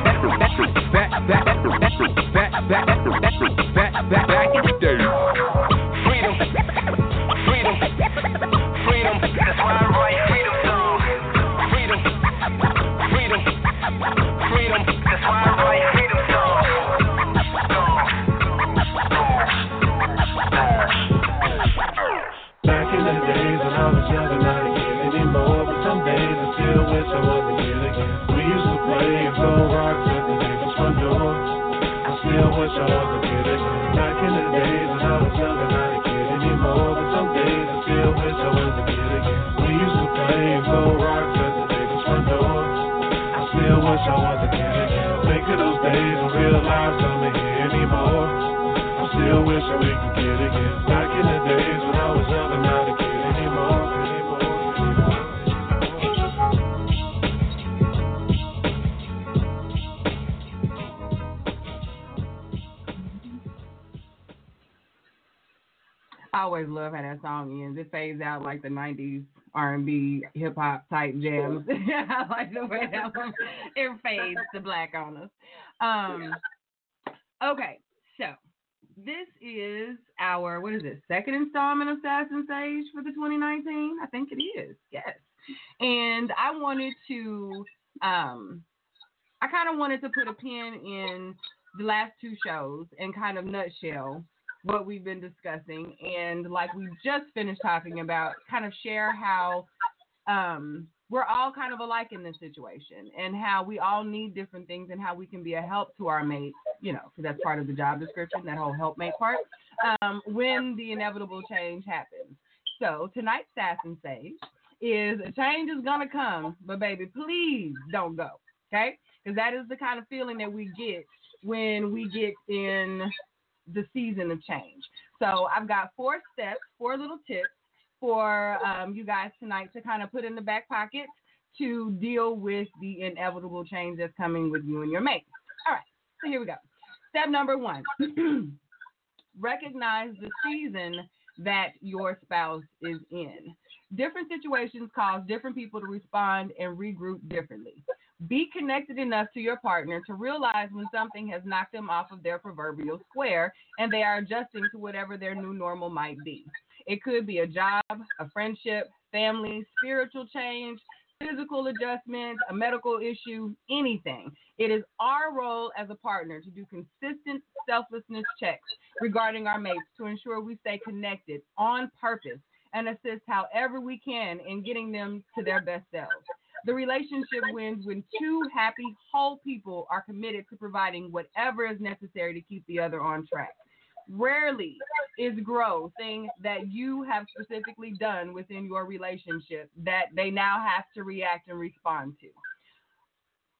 Like the '90s R&B, hip hop type jams. I like the way that one it fades to black on us. Um, okay, so this is our what is it? Second installment of Assassin Sage for the 2019. I think it is. Yes, and I wanted to, um, I kind of wanted to put a pin in the last two shows and kind of nutshell what we've been discussing and like we just finished talking about kind of share how um we're all kind of alike in this situation and how we all need different things and how we can be a help to our mates, you know, because that's part of the job description, that whole helpmate part, um, when the inevitable change happens. So tonight's Sass and Sage is a change is to come, but baby, please don't go, okay? Because that is the kind of feeling that we get when we get in the season of change. So I've got four steps, four little tips for um, you guys tonight to kind of put in the back pocket to deal with the inevitable change that's coming with you and your mate. All right, so here we go. Step number one recognize the season that your spouse is in. Different situations cause different people to respond and regroup differently. Be connected enough to your partner to realize when something has knocked them off of their proverbial square and they are adjusting to whatever their new normal might be. It could be a job, a friendship, family, spiritual change, physical adjustment, a medical issue, anything. It is our role as a partner to do consistent selflessness checks regarding our mates to ensure we stay connected on purpose and assist however we can in getting them to their best selves. The relationship wins when two happy, whole people are committed to providing whatever is necessary to keep the other on track. Rarely is growth thing that you have specifically done within your relationship that they now have to react and respond to.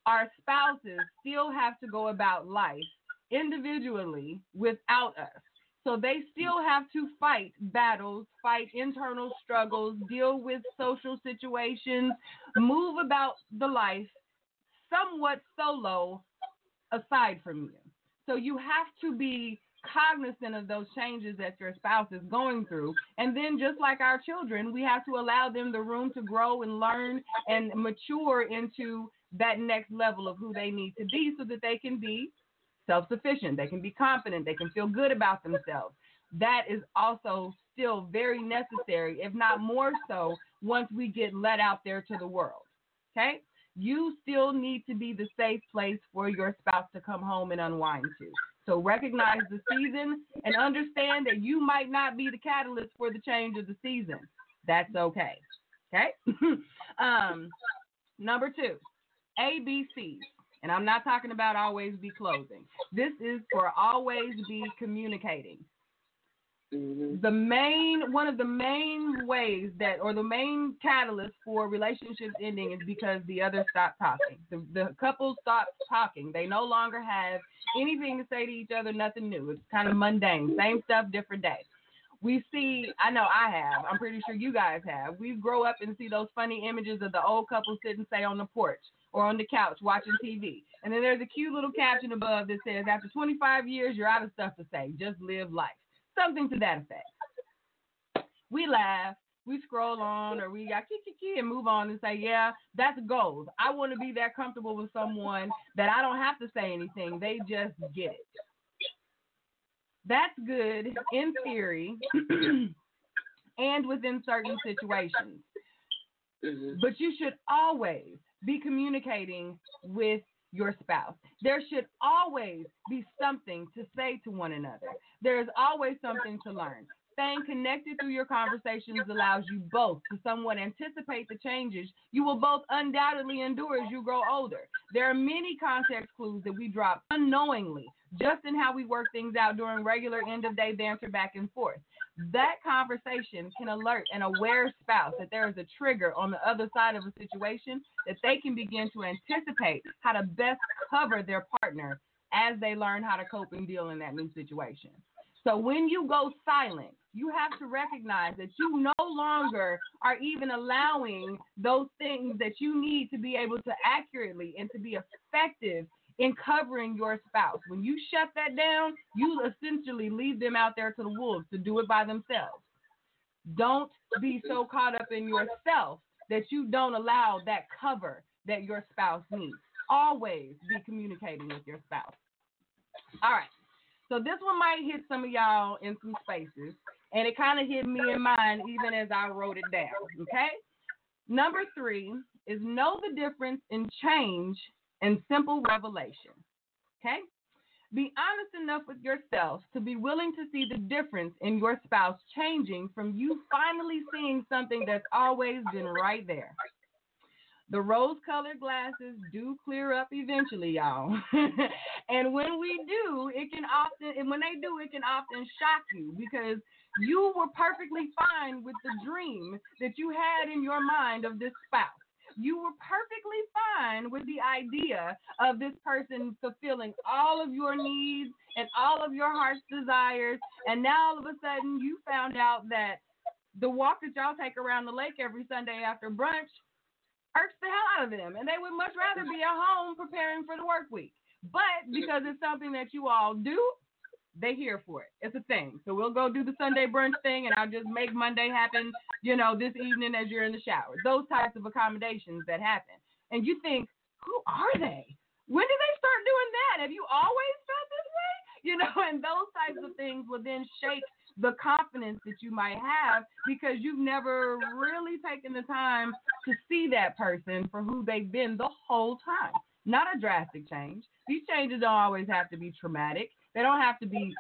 Our spouses still have to go about life individually without us. So they mm. still have to fight battles, fight internal struggles, deal with social situations, move about the life somewhat solo aside from you. So you have to be cognizant of those changes that your spouse is going through. And then, just like our children, we have to allow them the room to grow and learn and mature into that next level of who they need to be so that they can be self sufficient, they can be confident, they can feel good about themselves. That is also still very necessary, if not more so, once we get let out there to the world. Okay? You still need to be the safe place for your spouse to come home and unwind to. So recognize the season and understand that you might not be the catalyst for the change of the season. That's okay. Okay. um, number two, ABCs. And I'm not talking about always be closing. This is for always be communicating. Mm-hmm. The main one of the main ways that or the main catalyst for relationships ending is because the other stopped talking. The, the couple stopped talking. They no longer have anything to say to each other, nothing new. It's kind of mundane. Same stuff, different day. We see, I know I have, I'm pretty sure you guys have. We grow up and see those funny images of the old couple sitting, say, on the porch or on the couch watching TV. And then there's a cute little caption above that says, After 25 years, you're out of stuff to say. Just live life. Something to that effect. We laugh, we scroll on, or we got kiki and move on and say, Yeah, that's goals. I want to be that comfortable with someone that I don't have to say anything. They just get it. That's good in theory and within certain situations. Mm-hmm. But you should always be communicating with your spouse. There should always be something to say to one another. There is always something to learn. Staying connected through your conversations allows you both to somewhat anticipate the changes you will both undoubtedly endure as you grow older. There are many context clues that we drop unknowingly just in how we work things out during regular end of day banter back and forth. That conversation can alert an aware spouse that there is a trigger on the other side of a situation that they can begin to anticipate how to best cover their partner as they learn how to cope and deal in that new situation. So when you go silent, you have to recognize that you no longer are even allowing those things that you need to be able to accurately and to be effective in covering your spouse. When you shut that down, you essentially leave them out there to the wolves to do it by themselves. Don't be so caught up in yourself that you don't allow that cover that your spouse needs. Always be communicating with your spouse. All right. So this one might hit some of y'all in some spaces, and it kind of hit me in mine even as I wrote it down. Okay. Number three is know the difference in change and simple revelation. Okay? Be honest enough with yourself to be willing to see the difference in your spouse changing from you finally seeing something that's always been right there. The rose colored glasses do clear up eventually, y'all. and when we do, it can often, and when they do, it can often shock you because you were perfectly fine with the dream that you had in your mind of this spouse. You were perfectly fine with the idea of this person fulfilling all of your needs and all of your heart's desires. And now all of a sudden you found out that the walk that y'all take around the lake every Sunday after brunch irks the hell out of them. And they would much rather be at home preparing for the work week. But because it's something that you all do, they here for it. It's a thing. So we'll go do the Sunday brunch thing and I'll just make Monday happen, you know, this evening as you're in the shower. Those types of accommodations that happen. And you think, who are they? When did they start doing that? Have you always felt this way? You know, and those types of things will then shake the confidence that you might have because you've never really taken the time to see that person for who they've been the whole time. Not a drastic change. These changes don't always have to be traumatic. They don't have to be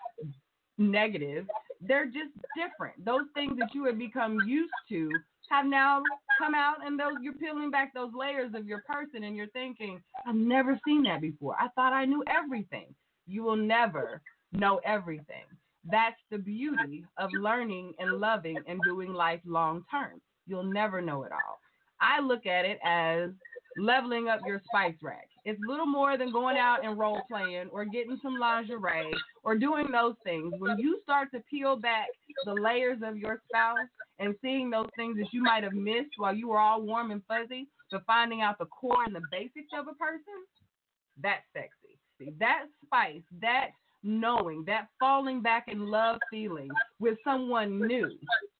negative. They're just different. Those things that you have become used to have now come out and those you're peeling back those layers of your person and you're thinking, I've never seen that before. I thought I knew everything. You will never know everything. That's the beauty of learning and loving and doing life long term. You'll never know it all. I look at it as leveling up your spice rack. It's little more than going out and role playing or getting some lingerie or doing those things. When you start to peel back the layers of your spouse and seeing those things that you might have missed while you were all warm and fuzzy, to finding out the core and the basics of a person, that's sexy. See, that spice, that knowing, that falling back in love feeling with someone new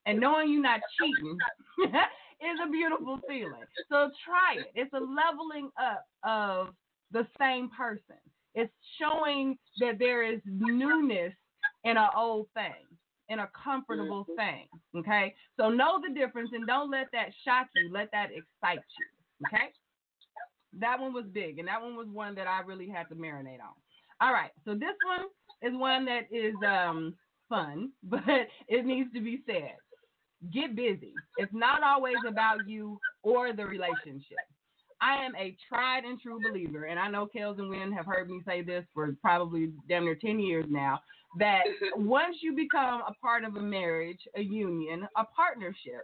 and knowing you're not cheating is a beautiful feeling. So try it. It's a leveling up of the same person. It's showing that there is newness in an old thing, in a comfortable thing. Okay? So know the difference and don't let that shock you. Let that excite you. Okay? That one was big, and that one was one that I really had to marinate on. All right, so this one is one that is um fun, but it needs to be said. Get busy. It's not always about you or the relationship. I am a tried and true believer, and I know Kellz and Wynn have heard me say this for probably damn near 10 years now, that once you become a part of a marriage, a union, a partnership,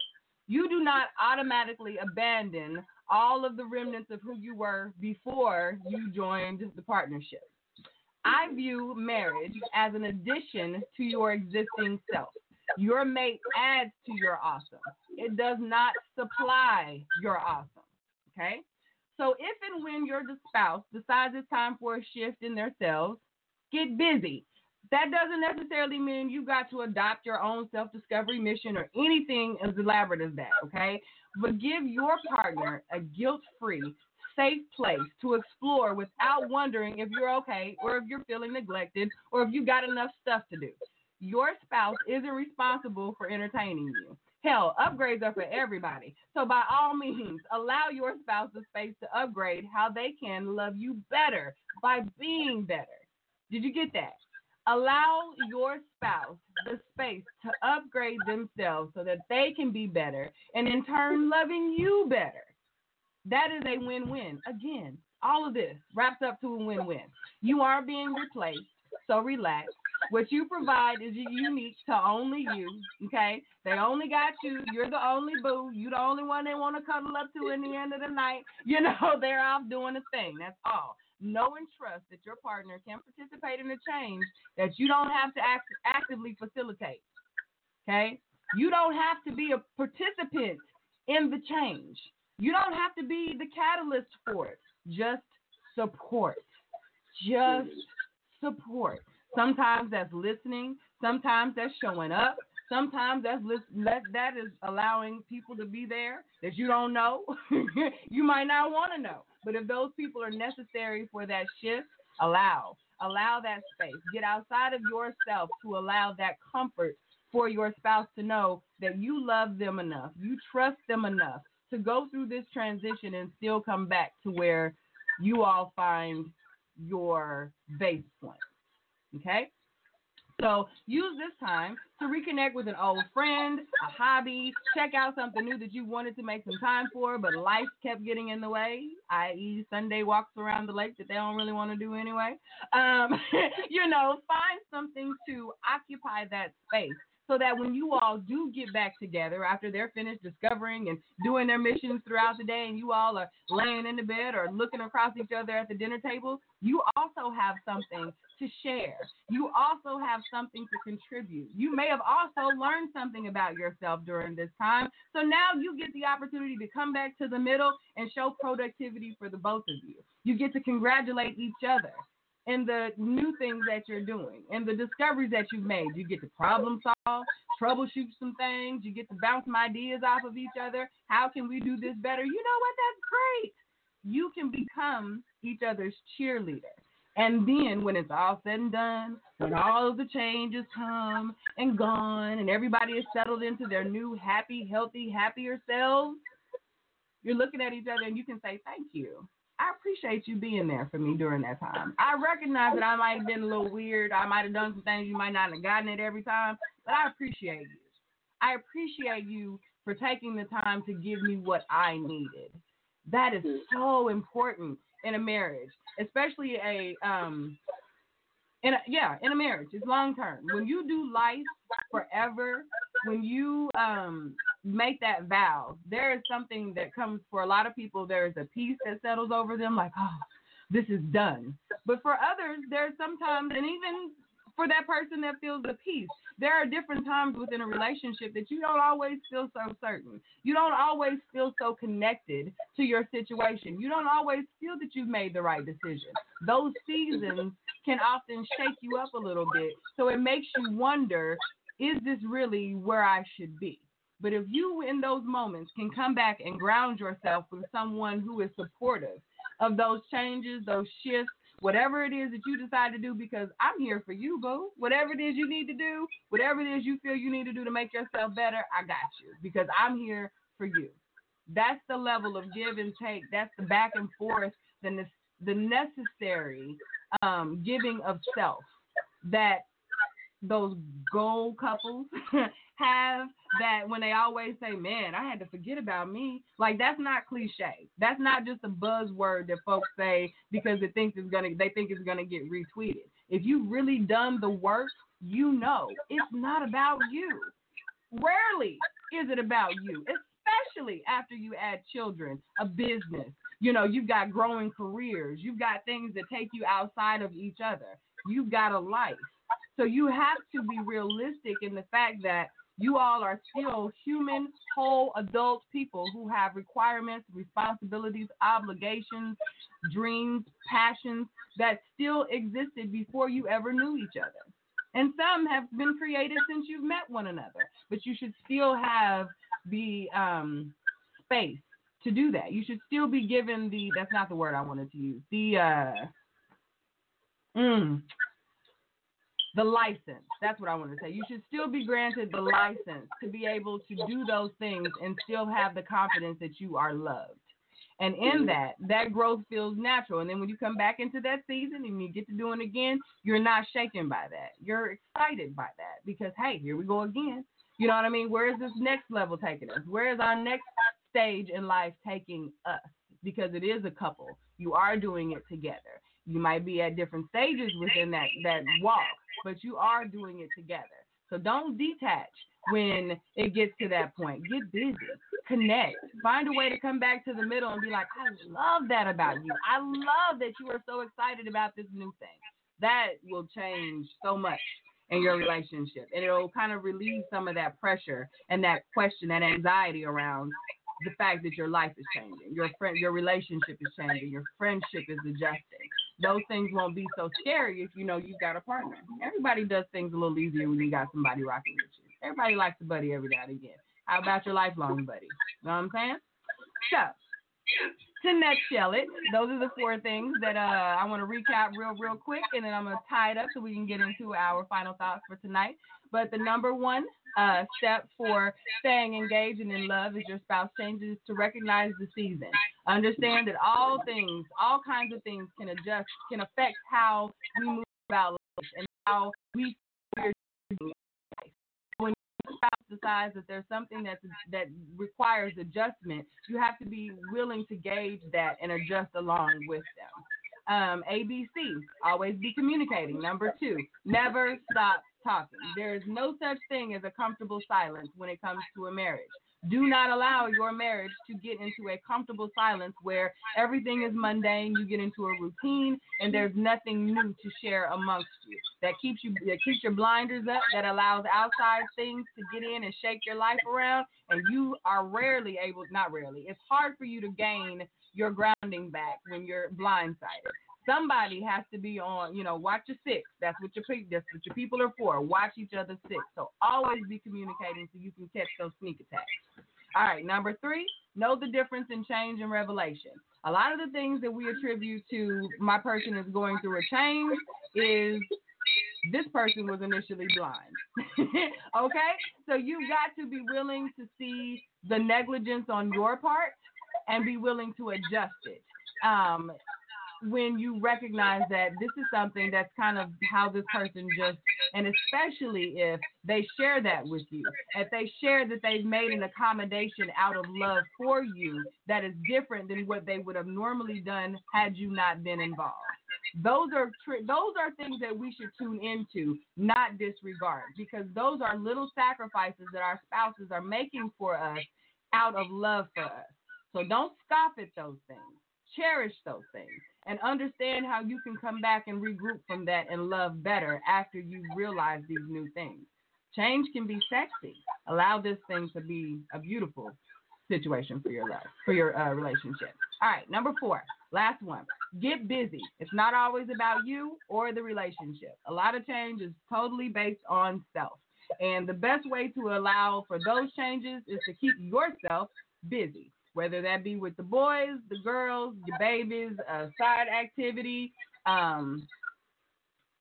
you do not automatically abandon all of the remnants of who you were before you joined the partnership. I view marriage as an addition to your existing self. Your mate adds to your awesome. It does not supply your awesome. Okay? So if and when your spouse decides it's time for a shift in their selves, get busy. That doesn't necessarily mean you got to adopt your own self discovery mission or anything as elaborate as that, okay? But give your partner a guilt free, safe place to explore without wondering if you're okay or if you're feeling neglected or if you've got enough stuff to do. Your spouse isn't responsible for entertaining you. Hell, upgrades are for everybody. So by all means, allow your spouse the space to upgrade how they can love you better by being better. Did you get that? Allow your spouse the space to upgrade themselves so that they can be better and in turn loving you better. That is a win win. Again, all of this wraps up to a win win. You are being replaced, so relax. What you provide is unique to only you. Okay, they only got you. You're the only boo. You the only one they want to cuddle up to in the end of the night. You know they're off doing a thing. That's all. Know and trust that your partner can participate in a change that you don't have to act- actively facilitate. Okay, you don't have to be a participant in the change. You don't have to be the catalyst for it. Just support. Just support. Sometimes that's listening. Sometimes that's showing up. Sometimes that's that that is allowing people to be there that you don't know. you might not want to know, but if those people are necessary for that shift, allow allow that space. Get outside of yourself to allow that comfort for your spouse to know that you love them enough, you trust them enough to go through this transition and still come back to where you all find your base point. Okay? So use this time to reconnect with an old friend, a hobby, check out something new that you wanted to make some time for, but life kept getting in the way, i.e., Sunday walks around the lake that they don't really want to do anyway. Um, you know, find something to occupy that space so that when you all do get back together after they're finished discovering and doing their missions throughout the day and you all are laying in the bed or looking across each other at the dinner table, you also have something to share. You also have something to contribute. You may have also learned something about yourself during this time. So now you get the opportunity to come back to the middle and show productivity for the both of you. You get to congratulate each other and the new things that you're doing and the discoveries that you've made. You get to problem solve, troubleshoot some things. You get to bounce some ideas off of each other. How can we do this better? You know what? That's great. You can become each other's cheerleader. And then when it's all said and done, when all of the changes come and gone and everybody is settled into their new happy, healthy, happier selves, you're looking at each other and you can say, Thank you. I appreciate you being there for me during that time. I recognize that I might have been a little weird. I might have done some things you might not have gotten it every time, but I appreciate you. I appreciate you for taking the time to give me what I needed. That is so important in a marriage, especially a um in a, yeah, in a marriage, it's long term. When you do life forever, when you um make that vow, there is something that comes for a lot of people. There is a peace that settles over them, like oh, this is done. But for others, there's sometimes, and even for that person that feels the peace, there are different times within a relationship that you don't always feel so certain. You don't always feel so connected to your situation. You don't always feel that you've made the right decision. Those seasons can often shake you up a little bit. So it makes you wonder is this really where I should be? But if you, in those moments, can come back and ground yourself with someone who is supportive of those changes, those shifts, whatever it is that you decide to do, because I'm here for you, boo. Whatever it is you need to do, whatever it is you feel you need to do to make yourself better, I got you because I'm here for you. That's the level of give and take. That's the back and forth, the, ne- the necessary um, giving of self that those goal couples have that when they always say, "Man, I had to forget about me." Like that's not cliche. That's not just a buzzword that folks say because it thinks it's gonna they think it's gonna get retweeted. If you've really done the work, you know it's not about you. Rarely is it about you, especially after you add children, a business. You know, you've got growing careers, you've got things that take you outside of each other. You've got a life. So you have to be realistic in the fact that you all are still human, whole adult people who have requirements, responsibilities, obligations, dreams, passions that still existed before you ever knew each other. And some have been created since you've met one another, but you should still have the um, space to do that. You should still be given the, that's not the word I wanted to use, the, uh, mm, the license. That's what I want to say. You should still be granted the license to be able to do those things and still have the confidence that you are loved. And in mm-hmm. that, that growth feels natural. And then when you come back into that season and you get to doing it again, you're not shaken by that. You're excited by that because, hey, here we go again. You know what I mean? Where is this next level taking us? Where is our next stage in life taking us? Because it is a couple. You are doing it together. You might be at different stages within that, that walk, but you are doing it together. So don't detach when it gets to that point. Get busy, connect, find a way to come back to the middle and be like, I love that about you. I love that you are so excited about this new thing. That will change so much in your relationship, and it'll kind of relieve some of that pressure and that question, that anxiety around the fact that your life is changing, your friend, your relationship is changing, your friendship is adjusting. Those things won't be so scary if you know you've got a partner. Everybody does things a little easier when you got somebody rocking with you. Everybody likes a buddy every now and again. How about your lifelong buddy? You know what I'm saying? So, to nutshell it, those are the four things that uh, I want to recap real, real quick, and then I'm going to tie it up so we can get into our final thoughts for tonight. But the number one uh, step for staying engaged and in love as your spouse changes to recognize the season. Understand that all things, all kinds of things can adjust, can affect how we move about life and how we when your spouse decides that there's something that's that requires adjustment, you have to be willing to gauge that and adjust along with them. Um, ABC, always be communicating. Number two, never stop talking. There is no such thing as a comfortable silence when it comes to a marriage. Do not allow your marriage to get into a comfortable silence where everything is mundane, you get into a routine, and there's nothing new to share amongst you. That keeps you that keeps your blinders up, that allows outside things to get in and shake your life around, and you are rarely able not rarely. It's hard for you to gain your grounding back when you're blindsided. Somebody has to be on, you know, watch your six. That's what your that's what your people are for. Watch each other's six. So always be communicating so you can catch those sneak attacks. All right, number three, know the difference in change and revelation. A lot of the things that we attribute to my person is going through a change is this person was initially blind. okay? So you've got to be willing to see the negligence on your part and be willing to adjust it. Um, when you recognize that this is something that's kind of how this person just, and especially if they share that with you, if they share that they've made an accommodation out of love for you that is different than what they would have normally done had you not been involved. Those are those are things that we should tune into, not disregard, because those are little sacrifices that our spouses are making for us out of love for us. So don't scoff at those things. Cherish those things and understand how you can come back and regroup from that and love better after you realize these new things. Change can be sexy. Allow this thing to be a beautiful situation for your love, for your uh, relationship. All right, number four, last one. Get busy. It's not always about you or the relationship. A lot of change is totally based on self. And the best way to allow for those changes is to keep yourself busy whether that be with the boys, the girls, your babies, a side activity, um,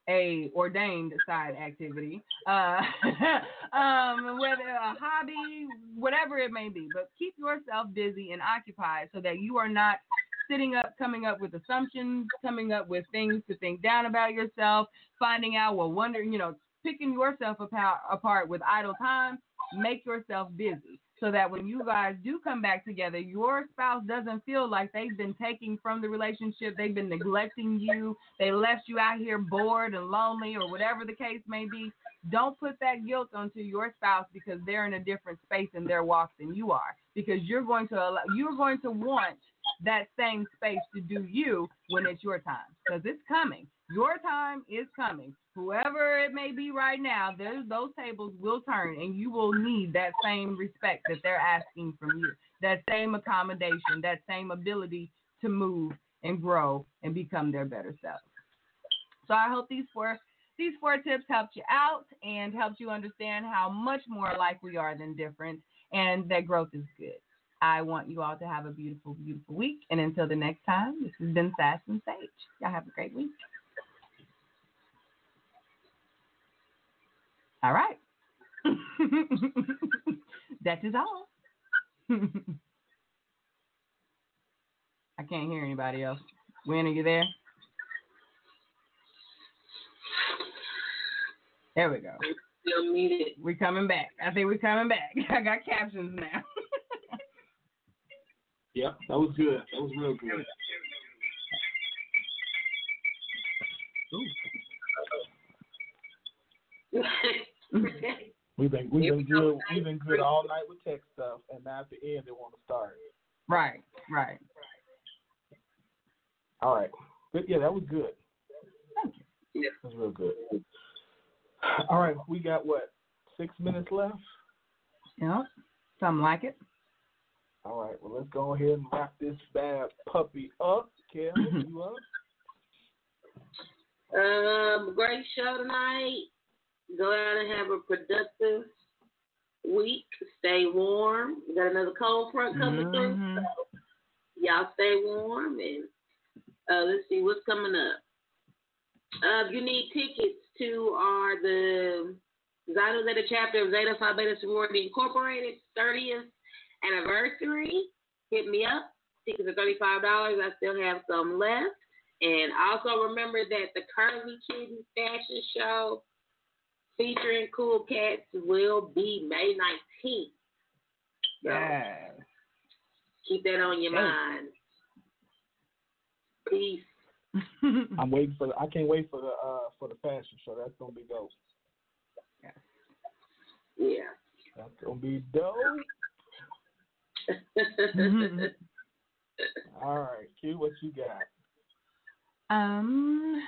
a ordained side activity, uh, um, whether a hobby, whatever it may be. But keep yourself busy and occupied so that you are not sitting up, coming up with assumptions, coming up with things to think down about yourself, finding out, well, wondering, you know, picking yourself apart, apart with idle time. Make yourself busy so that when you guys do come back together, your spouse doesn't feel like they've been taking from the relationship, they've been neglecting you, they left you out here bored and lonely, or whatever the case may be. Don't put that guilt onto your spouse because they're in a different space in their walk than you are, because you're going to allow, you're going to want that same space to do you when it's your time, because it's coming. Your time is coming. Whoever it may be right now, those those tables will turn, and you will need that same respect that they're asking from you, that same accommodation, that same ability to move and grow and become their better self. So I hope these four these four tips helped you out and helped you understand how much more alike we are than different, and that growth is good. I want you all to have a beautiful, beautiful week. And until the next time, this has been Sass and Sage. Y'all have a great week. All right. that is all. I can't hear anybody else. When are you there? There we go. We're coming back. I think we're coming back. I got captions now. Yep, that was good. That was real good. We've been we've been good we've been good all night with tech stuff, and now at the end they want to start. right, right. All right, good. Yeah, that was good. Thank you. That was real good. All right, we got what six minutes left. Yeah, something like it. All right, well let's go ahead and wrap this bad puppy up. Kel, you up? Um, great show tonight. Go out and have a productive week. Stay warm. We got another cold front coming through. Mhm. So y'all stay warm and uh, let's see what's coming up. Uh, if you need tickets to our the Zeta Zeta chapter of Zeta Phi Beta Sorority Incorporated 30th anniversary, hit me up. Tickets are $35. I still have some left. And also remember that the Curly Kitten Fashion Show featuring Cool Cats will be May 19th. So Yes. keep that on your Yes. mind. Peace. I'm waiting for. The, I can't wait for the uh for the fashion show. That's gonna be dope. Yeah. That's gonna be dope. All right, Q, what you got? Um,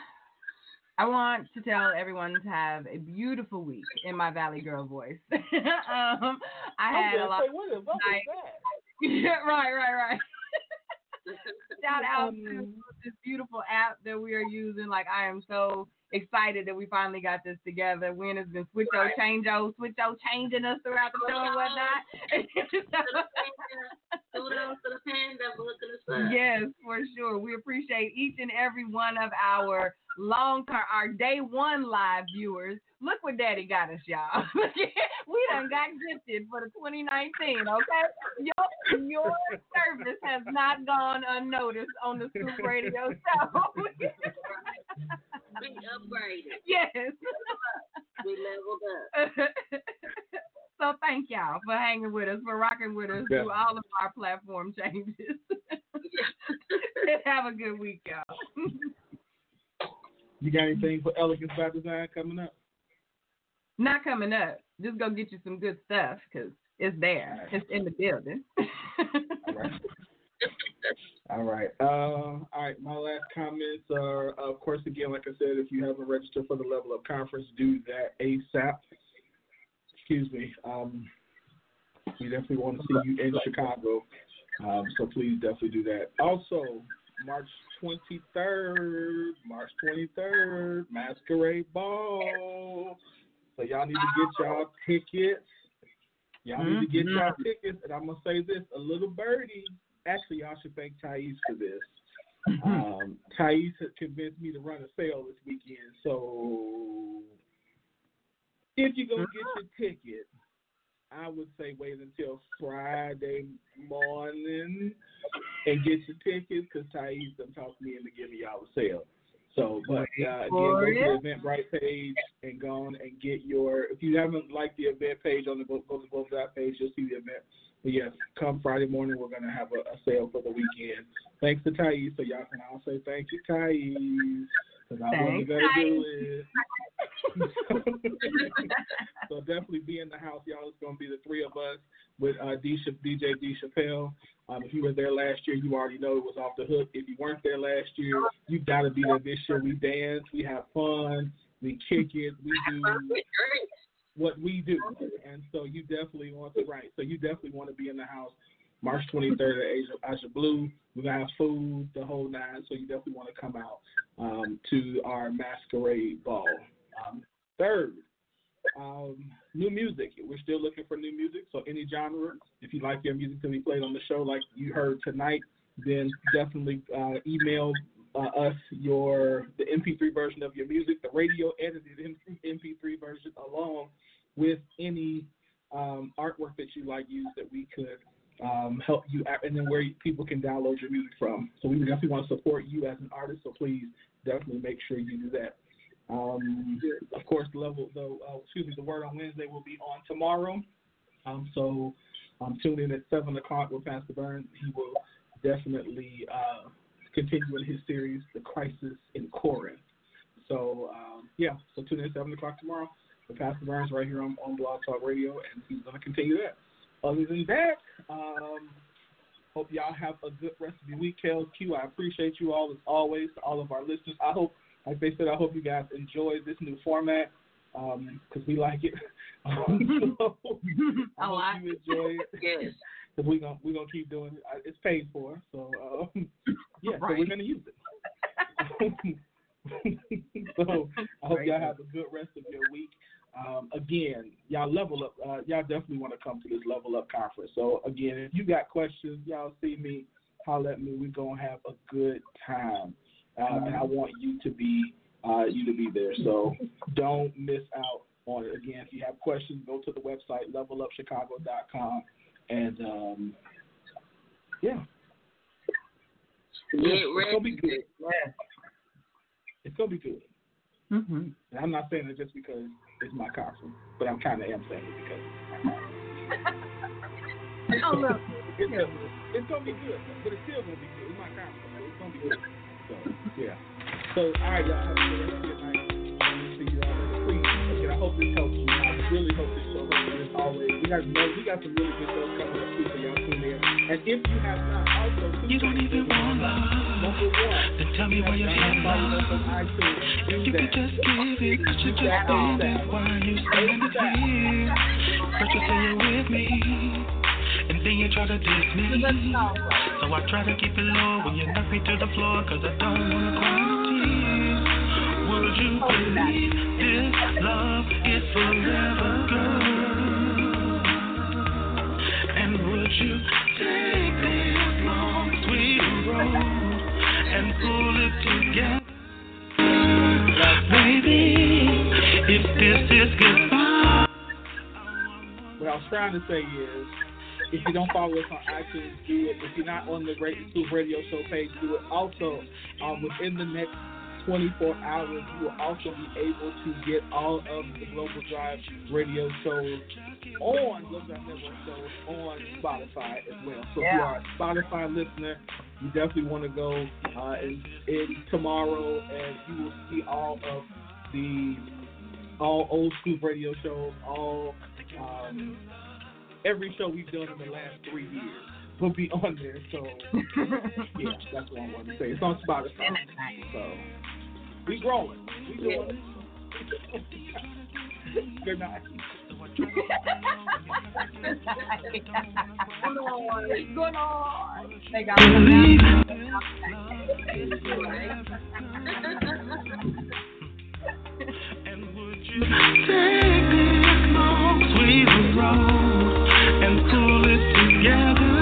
I want to tell everyone to have a beautiful week in my Valley Girl voice. um, I had a lot. Say, what is, what is night- that? yeah, right, right, right. Shout out to this beautiful app that we are using. Like I am so excited that we finally got this together. Win has been switch o change switch changing us throughout the show and whatnot. Kudos to the panda for looking us up. Yes, for sure. We appreciate each and every one of our long term, our day one live viewers. Look what Daddy got us, y'all. we done got gifted for the 2019. Okay, your your service has not gone unnoticed on the Scoop Radio show. We upgraded. yes. We leveled up. so thank y'all for hanging with us, for rocking with us through all of our platform changes. Have a good week, y'all. You got anything for Elegance by Design coming up? Not coming up. Just go get you some good stuff because it's there. It's in the building. All right. All right. Uh, all right. My last comments are, of course, again, like I said, if you haven't registered for the Level Up Conference, do that ASAP. Excuse me. Um, we definitely want to see you in Chicago. Um, so please definitely do that. Also, March 23rd, March 23rd, Masquerade Ball. So y'all need to get y'all tickets. Y'all need to get y'all tickets. And I'm going to say this a little birdie. Actually, y'all should thank Thais for this. Um, Thais convinced me to run a sale this weekend. So if you're going to get your ticket, I would say wait until Friday morning and get your tickets because Thais done talked me into giving y'all a sale. So, but uh, again, go to the Eventbrite page and go on and get your. If you haven't liked the event page on the go, go to both that page, you'll see the event. But yes, come Friday morning, we're gonna have a, a sale for the weekend. Thanks to Thais, so y'all can all say thank you, Thais, because I wasn't Thanks, gonna do it. so definitely be in the house, y'all. It's gonna be the three of us with uh, D, DJ D Chappelle. Um, if you were there last year, you already know it was off the hook. If you weren't there last year, you gotta be there this year. We dance, we have fun, we kick it, we do what we do, and so you definitely want to right. So you definitely want to be in the house. March 23rd at Asia, Asia Blue. We're gonna have food, the whole nine. So you definitely want to come out um, to our masquerade ball. Um, third, um, new music. We're still looking for new music. So any genre, if you like your music to be played on the show, like you heard tonight, then definitely uh, email uh, us your the MP3 version of your music, the radio edited MP3 version, along with any um, artwork that you like use that we could um, help you, and then where people can download your music from. So we definitely want to support you as an artist. So please definitely make sure you do that. Um, of course, the level, uh, excuse me, the word on Wednesday will be on tomorrow. Um, so um, tune in at seven o'clock with Pastor Burns. He will definitely uh, continue in his series, The Crisis in Corinth. So um, yeah, so tune in at seven o'clock tomorrow with Pastor Burns right here on, on Blog Talk Radio, and he's going to continue that. Other than that, um, hope y'all have a good rest of your week, Kellz Q. I appreciate you all as always, to all of our listeners. I hope, like they said, I hope you guys enjoy this new format because we like it. Um, so, I hope you enjoy it. Yes. Cause we're gonna we're gonna keep doing it. It's paid for, so um, yeah. So we're gonna use it. so I hope y'all have a good rest of your week. Um, again, y'all level up. Uh, y'all definitely want to come to this level up conference. So again, if you got questions, y'all see me, holler at me. We're gonna have a good time, um, and I want you to be uh, you to be there. So don't miss out on it. Again, if you have questions, go to the website levelupchicago.com and um, yeah, Get it's gonna be ready. good. It's gonna be good. Mm-hmm. And I'm not saying it just because is my constant. But I'm kind of am saying it because oh, it's. Oh, look. It's, gonna- it's gonna be good, but it's still gonna be good. It's my so it's gonna be good. So yeah. So all right, y'all have a good rest of your night. We'll see you all next week. Again, I hope this helps you. I really hope this show helps you as always. Got we got some really good shows coming up too, so y'all tune in. And if you have not, also you don't even want love. Then tell me why you have us on iTunes. You could just give it, I should just that it while you standing here. First you say you're with me, and then you try to diss me. So I try to keep it low when you knock me to the floor, cause I don't wanna cry no tears. Would you believe this love is forever, girl? What I was trying to say is, if you don't follow us on iTunes, do it. If you're not on the Radio School Radio Show page, do it. Also, um, within the next 24 hours, you will also be able to get all of the Global Drive radio shows on Global Drive Network shows on Spotify as well. So if you are a Spotify listener, you definitely want to go uh, in, in tomorrow, and you will see all of the all old school radio shows, all um, every show we've done in the last three years will be on there. So yeah, that's what I wanted to say. It's on Spotify. So we growing. We doing it. Good night. Good Lord. Good Lord. They got Take this long, sweet road and pull it together,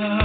right.